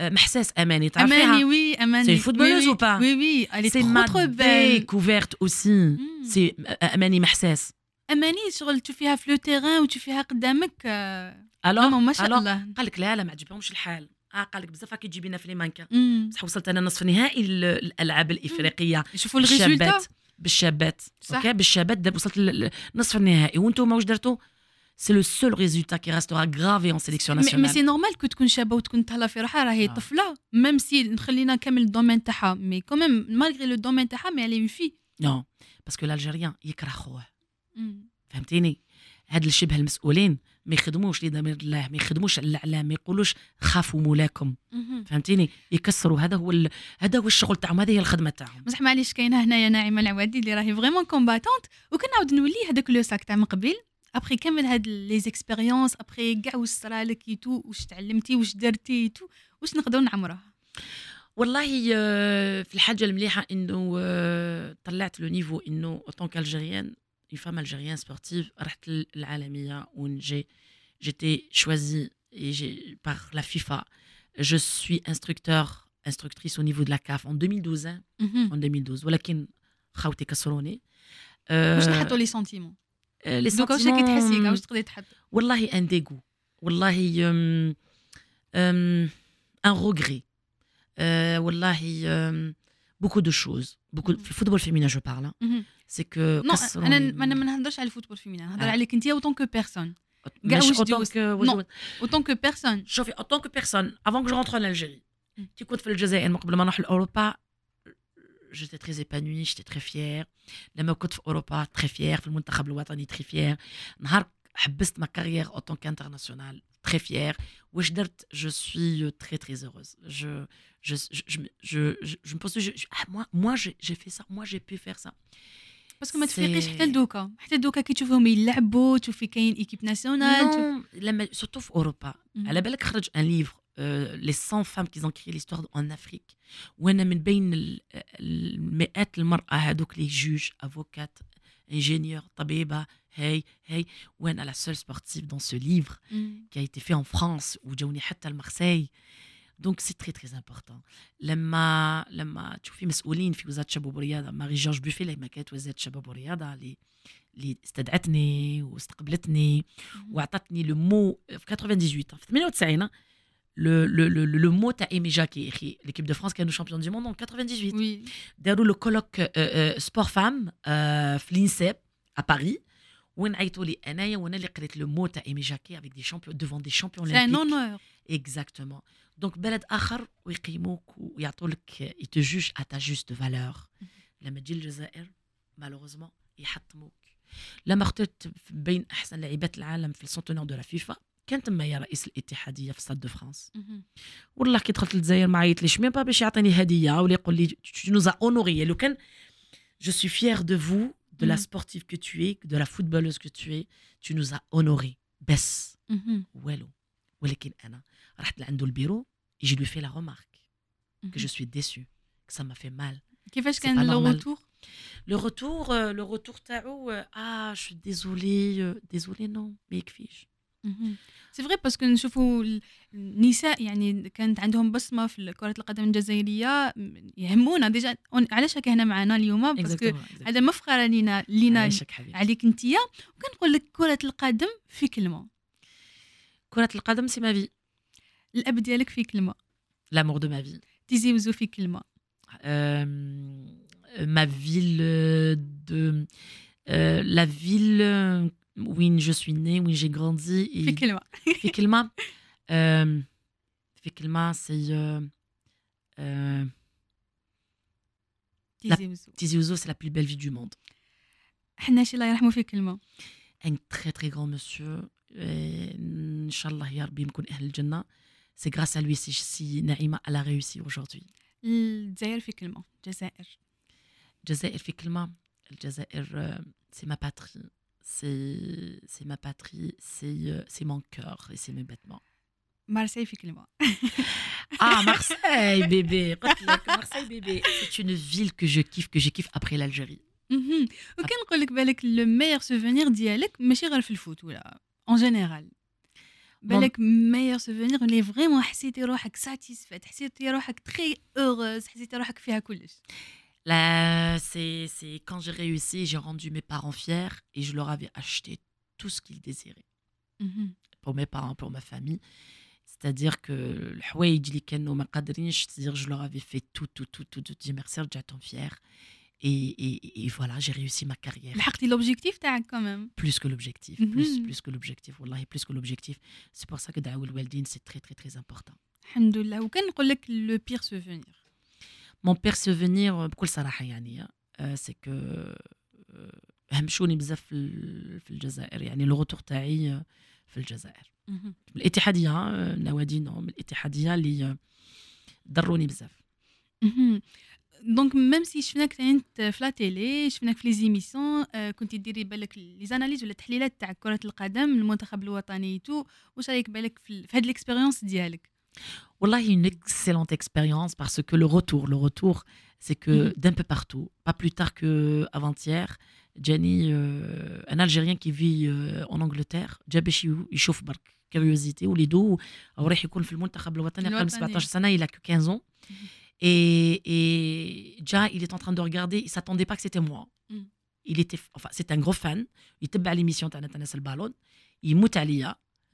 محساس اماني اماني تعرفيها oui اماني C'est une footballeuse oui ou pas oui oui c'est trop mais trop belle découverte aussi. c'est اماني محساس اماني شغل تشوفيها في le terrain وتشوفيها قدامك ماما ما شاء الله قال لك لا لا ما عجبهمش الحال. آه قال لك بزاف راكي تجيبينا في les mannequins مم. بصح وصلت أنا نصف نهائي ال- الألعاب الإفريقية. يشوفوا ال résultat؟ بالشابات. OK؟ بالشابات. وصلت لنصف النهائي. وأنتم واش درتوا c'est le seul résultat qui restera gravé en sélection mais mais nationale c'est normal que تكون شابه وتكون تهلا في روحها راهي. طفله même si نخلينا كامل ال domaine تاعها mais quand même malgré le domaine تاعها mais elle est une fille non parce que ال Algérien يكره خوه فهمتيني هاد الشبه المسؤولين ما يخدموش لضمير الله ما يخدموش على الاعلام ما يقولوش خافوا مولاكم فهمتيني يكسروا هذا هو ال... هذا هو الشغل تاعهم هذه هي الخدمه تاعهم بصح معليش كاينة هنايا ناعمه العوادي اللي راهي vraiment combattante وكنعاود نولي هذاك لو ساك تاع من قبل ابخي كامل هاد لي زيكسبيريونس ابخي كاع واش صرالك يتو واش تعلمتي واش درتي يتو واش نقدروا نعمروها والله آه، في الحاجه المليحه انه آه، طلعت لو نيفو انه اوتون كالجيريان اون فام الجيريان سبورتيف رحت العالميه وين جي جيتي شوازي et j'ai- par la FIFA. Je suis instructeur, instructrice au niveau de la CAF en 2012. hein, مهم. en 2012 ولكن خاوتي كسروني واش آه، نحطوا لي دوكا واش راكي تحسي واش تقدري تحط والله ان ديغو والله أم ان روغري والله beaucoup de choses beaucoup. في الفوتبول féminin je parle مهم. c'est que كسروني أنا ما نهضرش على الفوتبول فيمينا نهضر. عليك انت اوتون كو بيرسون نو. اوتون كو بيرسون شوفي tant que personne avant que je rentre en Algérie. كي كنت في الجزائر من قبل ما نروح لاوروبا j'étais très épanouie j'étais très fière لما كنت في اوروبا très fière في المنتخب الوطني très fière نهار حبست ma carrière en tant qu'international très fière واش درت je suis très très heureuse je je je je je, je, je me pose je, je- ah, moi moi j'ai j'ai fait ça moi j'ai pu faire ça باسكو ما تفيقيش سي- حتى لدوكا حتى دوكا كي تشوفهم يلعبوا تشوفي كاين ايكيب ناسيونال تشوف- non لما surtout في اوروبا مم. على بالك خرج ان ليفر les 100 femmes qui ont créé l'histoire en Afrique وانا من بين ال- المئات المراه هذوك لي جوج افوكات ingénieur طبيبه هاي هاي وانا لا seule sportive dans ce livre مم. qui a été fait en France وجاوني حتى لمارسي دونك سي تري تري امبورتون لما لما تشوفي مسؤولين في وزاره الشباب والرياضه ماري جورج بوفي لما كانت وزاره الشباب والرياضه اللي اللي استدعتني واستقبلتني واعطتني لو مو في 98 في 98 لو لو لو لو مو تاع ايمي جاكي اخي ليكيب دو فرانس كانوا شامبيون دي موند en 98 وي داروا لو كولوك سبور فام في لينسيب ا باري وين عيطوا لي انايا وانا اللي قريت لو مو تاع ايمي جاكي افيك دي شامبيون ديفون دي شامبيون سي ان اونور اكزاكتومون دونك بلد اخر ويقيموك ويعطوا لك يتجوج ا تا جوست فالور لما تجي الجزائر مالوغوزمون يحطموك لما اخترت بين احسن لاعبات العالم في السونتونير دو لا فيفا كان تما يا رئيس الاتحاديه في ستاد دو فرانس والله كي دخلت للجزائر ما عيطليش ميم با باش يعطيني هديه ولا يقول لي tu nous as honoré لو كان je suis fière de vous de la Mhm. sportive que tu es de la footballeuse que tu es tu nous as honoré بس والو ولكن انا رحت لعنده البيرو et je lui fais la remarque que je suis déçue que ça m'a fait mal كيفاش C'est كان pas لو normal. روتور le retour euh, le retour تاعو euh, ah je suis désolée euh, désolée non ما يكفيش c'est vrai parce que نشوفوا ال- النساء يعني كانت عندهم بصمة في كرة القدم الجزائرية يهمونا. déjà علاش راكي هنا معنا اليوم؟ parce que. هذا مفخرة لينا لينا عليك انتيا وكنقول لك كرة القدم في كلمة. كرة القدم c'est ma vie الأب ديالك في كلمة. L'amour de ma vie. تيزي وزو في كلمة. euh, de euh, la ville euh, où je suis née où j'ai grandi et في كلمه في كلمة euh, في كلمة c'est euh, euh, تيزي وزو Tizi Ouzou c'est la plus belle ville du monde حناشي الله يرحمه في كلمه un très très grand monsieur et إن شاء الله يا ربي نكون أهل الجنة c'est grâce à lui si, si Naïma elle a réussi aujourd'hui الجزائر في كلمه الجزائر الجزائر في كلمة الجزائر euh, c'est ma patrie c'est c'est ma patrie c'est euh, c'est mon cœur et c'est mes vêtements مارسي في كلمه ah Marseille bébé قلت لك Marseille bébé c'est une ville que je kiffe que je kiffe après l'Algérie مهم. وكنقول لك بالك لو ميور سوفونير ديالك ماشي غير في الفوت ولا اون جينيرال بالك ميور سوفونير اللي فريمون حسيتي روحك ساتيسفات حسيتي روحك تري اوغوز حسيتي روحك فيها كلش Là, c'est, c'est quand j'ai réussi, j'ai rendu mes parents fiers et je leur avais acheté tout ce qu'ils désiraient. Mm-hmm. Pour mes parents, pour ma famille. C'est-à-dire que le c'est-à-dire je leur avais fait tout, tout, tout, tout, tout. J'ai merci, j'attends fier. Et, et, et, voilà, j'ai réussi ma carrière. l'objectif, quand même. Plus que l'objectif, mm-hmm. plus, plus que l'objectif, والله, plus que l'objectif. C'est pour ça que دعوة الوالدين, c'est très, très, très important. الحمد لله, ou le pire souvenir le pire souvenir بكل صراحة يعني آه، c'est que آه، همشوني بزاف في ال- في الجزائر يعني ال retour تاعي آه، في الجزائر. من الاتحادية آه، نوادي non من الاتحادية اللي آه، ضروني بزاف. donc même si شفناك انت في la télé شفناك في les émissions كنتي ديري بالك les analyses ولا التحليلات تاع كرة القدم المنتخب الوطني tout واش رايك بالك في هاد l'expérience ديالك؟ والله une excellente expérience parce que le retour le retour c'est que Mhm. d'un peu partout pas plus tard que avant-hier Jenny euh, un Algérien qui vit euh, en Angleterre جا باش يو- يشوف برك كيوريوزيتي وليدو او راح يكون في المنتخب الوطني قبل الوطني. 17 سنه il a que 15 ans et, et Ja il est en train de regarder il s'attendait pas que c'était moi Mhm. il était enfin c'est un gros fan يتبع l'émission تاعنا تاع ناس البالون يموت عليا Mhm.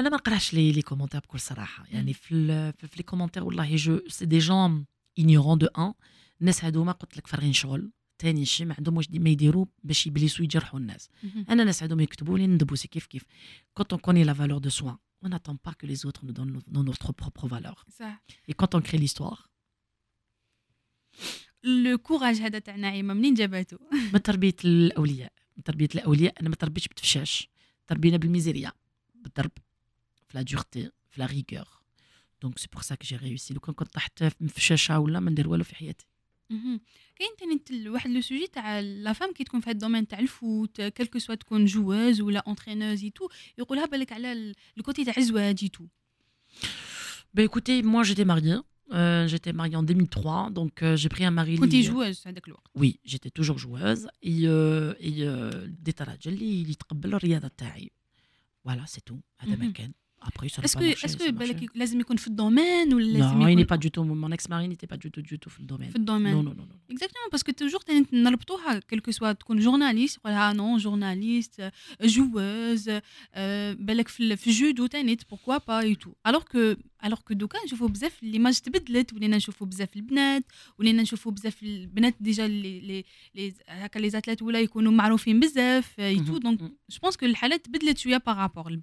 أنا ما نقراش les les commentaires بكل صراحة. يعني. في في les commentaires والله je c'est des gens ignorant دو ان الناس هذوما قلت لك فارغين شغل. ثاني شيء ما عندهم واش ما يديروا باش يبليسوا يجرحوا الناس. أنا ناس عندهم يكتبوا لي ندبوا c'est كيف كيف. Quand on connaît la valeur de soi on n'attend pas que les autres nous donnent nos- notre propre valeur. صح et quand on crée l'histoire le courage هذا تاع نعيمه منين جابته؟ من تربية الأولياء. من تربية الأولياء أنا ما تربيتش بتفشاش. تربينا بالميزيريا. بالضرب. في لا دورتي في لا ريغور دونك سي بور سا كو جي ريوسي لو كان كنت طحت في فشاشه ولا ما ندير والو في حياتي مهم. كاين تاني انت واحد لو سوجي تاع لا فام كي تكون في هاد الدومين تاع الفوت كلكو سوا تكون جواز ولا اونترينوز اي تو يقولها بالك على ال- الكوتي تاع الزواج اي تو Ben écoutez, moi j'étais mariée. Euh, j'étais mariée en 2003, donc euh, j'ai pris un mari. كنتي اللي- جواز هذاك الوقت Oui, j'étais toujours joueuse. Et, euh, et euh, ديت راجل اللي اللي يتقبل الرياضه تاعي. Voilà, c'est tout. هذا ما مهم. كان. Après, ça n'a اسكو pas marché, اسكو ça marchait. بالك لازم يكون في الدومين ولا لازم Non, il يكون n'est pas du tout. Mon ex-mari n'était pas du tout, du tout في الدومين. في الدومين Non, non, non, non. اكزاكتومون باسكو توجور تاني نربطوها كلكو سوا تكون جورناليست يقولها نو جورناليست جواز آه، بالك في ال- في الجودو تاني بوركوا با اي تو الوغ كو الوغ كو دوكا نشوفوا بزاف ليماج تبدلت ولينا نشوفوا بزاف البنات ولينا نشوفوا بزاف البنات déjà اللي لي لي هكا les athlètes ولا يكونوا معروفين بزاف et tout Mhm, donc. je pense que الحالات تبدلت شوية par rapport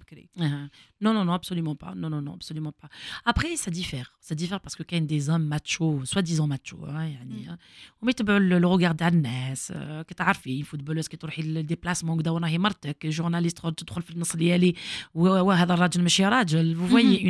absolument pas. Non, non, non, absolument pas. Après, ça diffère. Ça diffère parce que quand il y a des hommes machos, soi-disant machos, hein, يعني, وما يتبعوا le regard تاع الناس آه، كتعرفي footballeuse كي تروحي لل déplacement كدا وراهي مرتك journaliste تدخل في النص ديالي وهذا الراجل ماشي راجل vous voyez Mhm.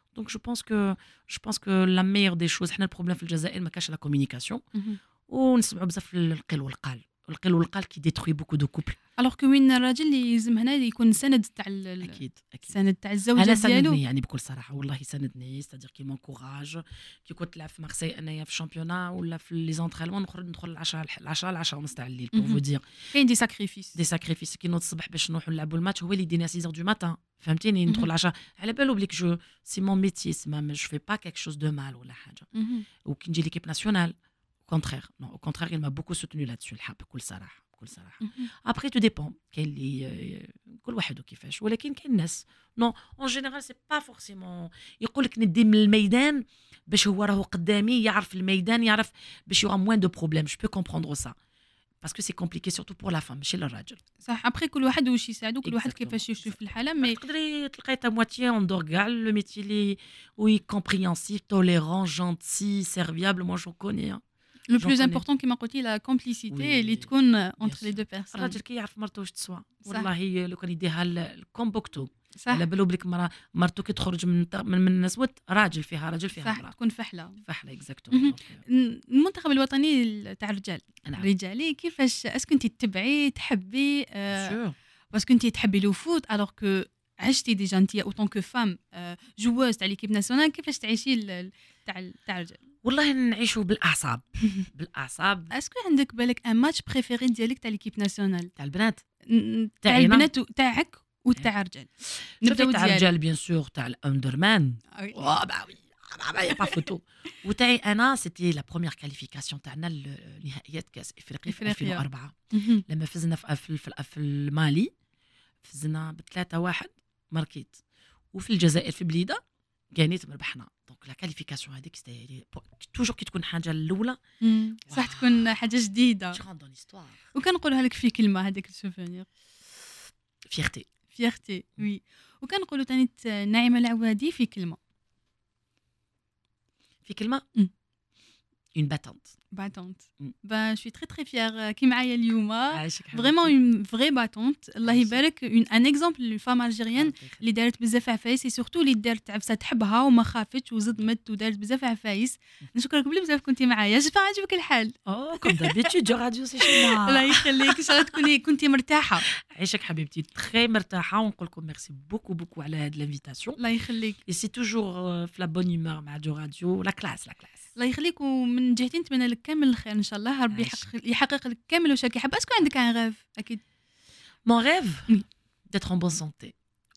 دونك جو بونس كو جو بونس كو لا ميور دي شوز حنا البروبليم في الجزائر ما كاش لا كوميونيكاسيون مهم. ونسمعوا بزاف القيل والقال القيل والقال qui détruit beaucoup de couples. alors que وين الراجل اللي يلزم هنا يكون سند تاع أكيد أكيد. السند تاع الزوجه أنا ساندني يعني بكل صراحة والله ساندني c'est-à-dire qui m'encourage كي كنت نلعب في مارسي أنايا في ال championnat ولا في les entraînements نخرج ندخل العشاء العشاء العشاء ونص تاع الليل pour. vous dire كاين دي ساكريفيس دي ساكريفيس كي نوض الصبح باش نروحوا نلعبوا الماتش. هو اللي يدينا 6 du matin فهمتيني؟ ندخل. العشاء. على بالو بليك جو سي مون ميتي سما جو في با كيك شوز دو مال ولا حاجة. وكي نجي ليكيب ناسيونال كونترير نو او كونترير il m'a beaucoup soutenu là-dessus الحق بكل صراحه بكل صراحه مهم. ابري تو ديبون كاين اللي آه، كل واحد وكيفاش ولكن كاين ناس نو اون جينيرال سي با فورسيمون يقول لك ندي من الميدان باش هو راهو قدامي يعرف الميدان يعرف باش يوغا موان دو بروبليم جو بو كومبروندر سا باسكو سي كومبليكي سورتو بور لا فام ماشي للراجل صح ابخي كل واحد واش يساعدو كل واحد Exactement. كيفاش يشوف الحاله مي تقدري تلقاي تا مواتيي اون دور كاع لو ميتي لي وي كومبريهنسيف توليرون جونتي سيرفيابل موا جو كوني لو بلوز. امبورطون كيما قلتي لا كومبليسيتي اللي تكون اونتر. لي دو بيرسون الراجل كي يعرف مرته واش تسوى. والله لو كان يديها الكومبوكتو. صح. على بالو بليك مرا مرته كي تخرج من من, من الاسود راجل فيها راجل فيها صح مرا. تكون فحلة. فحلة اكزاكتومون مهم. المنتخب الوطني تاع الرجال نعم. الرجالي كيفاش est-ce que انت تتبعي تحبي آه، parce que انت تحبي le foot alors que عشتي déjà انت en tant que femme joueuse تاع l'équipe nationale كيفاش تعيشي تاع تاع الرجال؟ والله نعيشوا بالأعصاب بالأعصاب اسكو عندك بالك ان match préféré ديالك تاع l'équipe nationale تاع البنات تاع؟ البنات تاعك وتاع الرجال شوفي تاع. الرجال bien sûr تاع الألمان oui. Bah oui. Bah, y a pas photo. وتاعي أنا c'était la première qualification تاعنا لنهائيات كأس إفريقيا في إفريقيا. 2004 مهم. لما فزنا في في, المالي فزنا بثلاثة واحد ماركيت وفي الجزائر في بليدة كانت ربحنا donc la qualification هذيك toujours كي تكون حاجة الاولى. صح. تكون حاجة جديده dans l'histoire وكنقولها لك في كلمه هذاك ال souvenir vérité vérité oui وكنقولوا تاني ت- نعيمه العوادي في كلمه في كلمه مم. une battante. Battante. Mm. Ben, je suis très très fière euh, qui معايا اليوم. عايشك حبيبتي. Vraiment une vraie battante. الله عايشك. يبارك une un exemple une femme algérienne الله يخليك. اللي دارت بزاف عفايس سورتو اللي دارت عفسه تحبها وما خافتش وزدمت ودارت بزاف عفايس نشكرك بلي بزاف كنتي معايا جيسبر عجبك الحال Oh, comme d'habitude, جو راديو سي شي الله يخليك ان شاء الله تكوني كنتي مرتاحه عايشك حبيبتي تري مرتاحه ونقول لكم ميرسي بوكو بوكو على هاد لانفيتاسيون الله يخليك اي سي توجور في لا بون هيمور مع جو راديو لا كلاس لا كلاس الله يخليك ومن جهتي نتمنى لك كامل الخير إن شاء الله. ربي. يحقق, يحقق لك كامل واش راكي حابه est-ce que عندك un rêve أكيد. mon rêve Oui. d'être en bonne santé.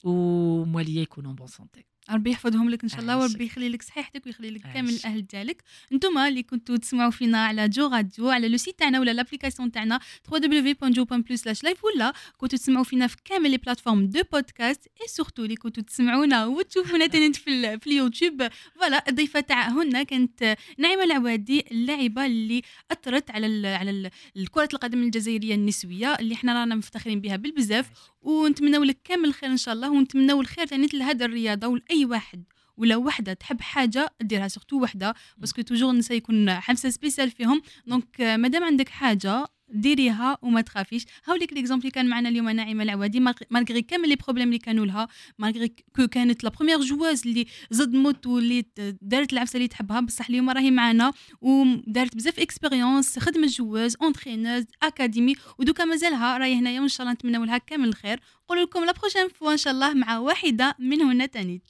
ومواليا يكونوا en bonne santé. ربي يحفظهم لك إن شاء الله. وربي يخلي لك صحيحتك ويخلي لك كامل. الاهل ديالك أنتم اللي كنتوا تسمعوا فينا على جو راديو على le site تاعنا ولا l'application تاعنا www.jo.plus ولا كنتوا تسمعوا فينا في كامل les plateformes de podcast et surtout اللي كنتوا تسمعونا وتشوفونا تنت في, في اليوتيوب voilà الضيفة تاعنا كانت نعيمة العوادي اللاعبه اللي أثرت على ال على ال- كره القدم الجزائرية النسوية اللي إحنا رانا مفتخرين بها بالبزاف ونتمنوا لك كامل الخير إن شاء الله ونتمنوا الخير ثاني لهذا الرياضة ولأي واحد ولا وحدة تحب حاجة ديرها surtout وحدة parce que toujours النساء يكون حمسه spéciale فيهم. donc آه، مادام عندك حاجة؟ ديريها وما تخافيش. هاوليك l'exemple اللي كان معنا اليوم نعيمة العوادي malgré كامل les problèmes اللي كانوا لها. malgré que كانت la première joueuse اللي زدمت واللي دارت العفسة اللي تحبها. بصح اليوم راهي معنا ودارت بزاف expériences خدمت joueuse entraîneuse académie ودوكا مازالها راهي هنايا وإن شاء الله نتمنوا لها كامل الخير. نقول لكم la prochaine fois إن شاء الله مع واحدة من هنا تانيت.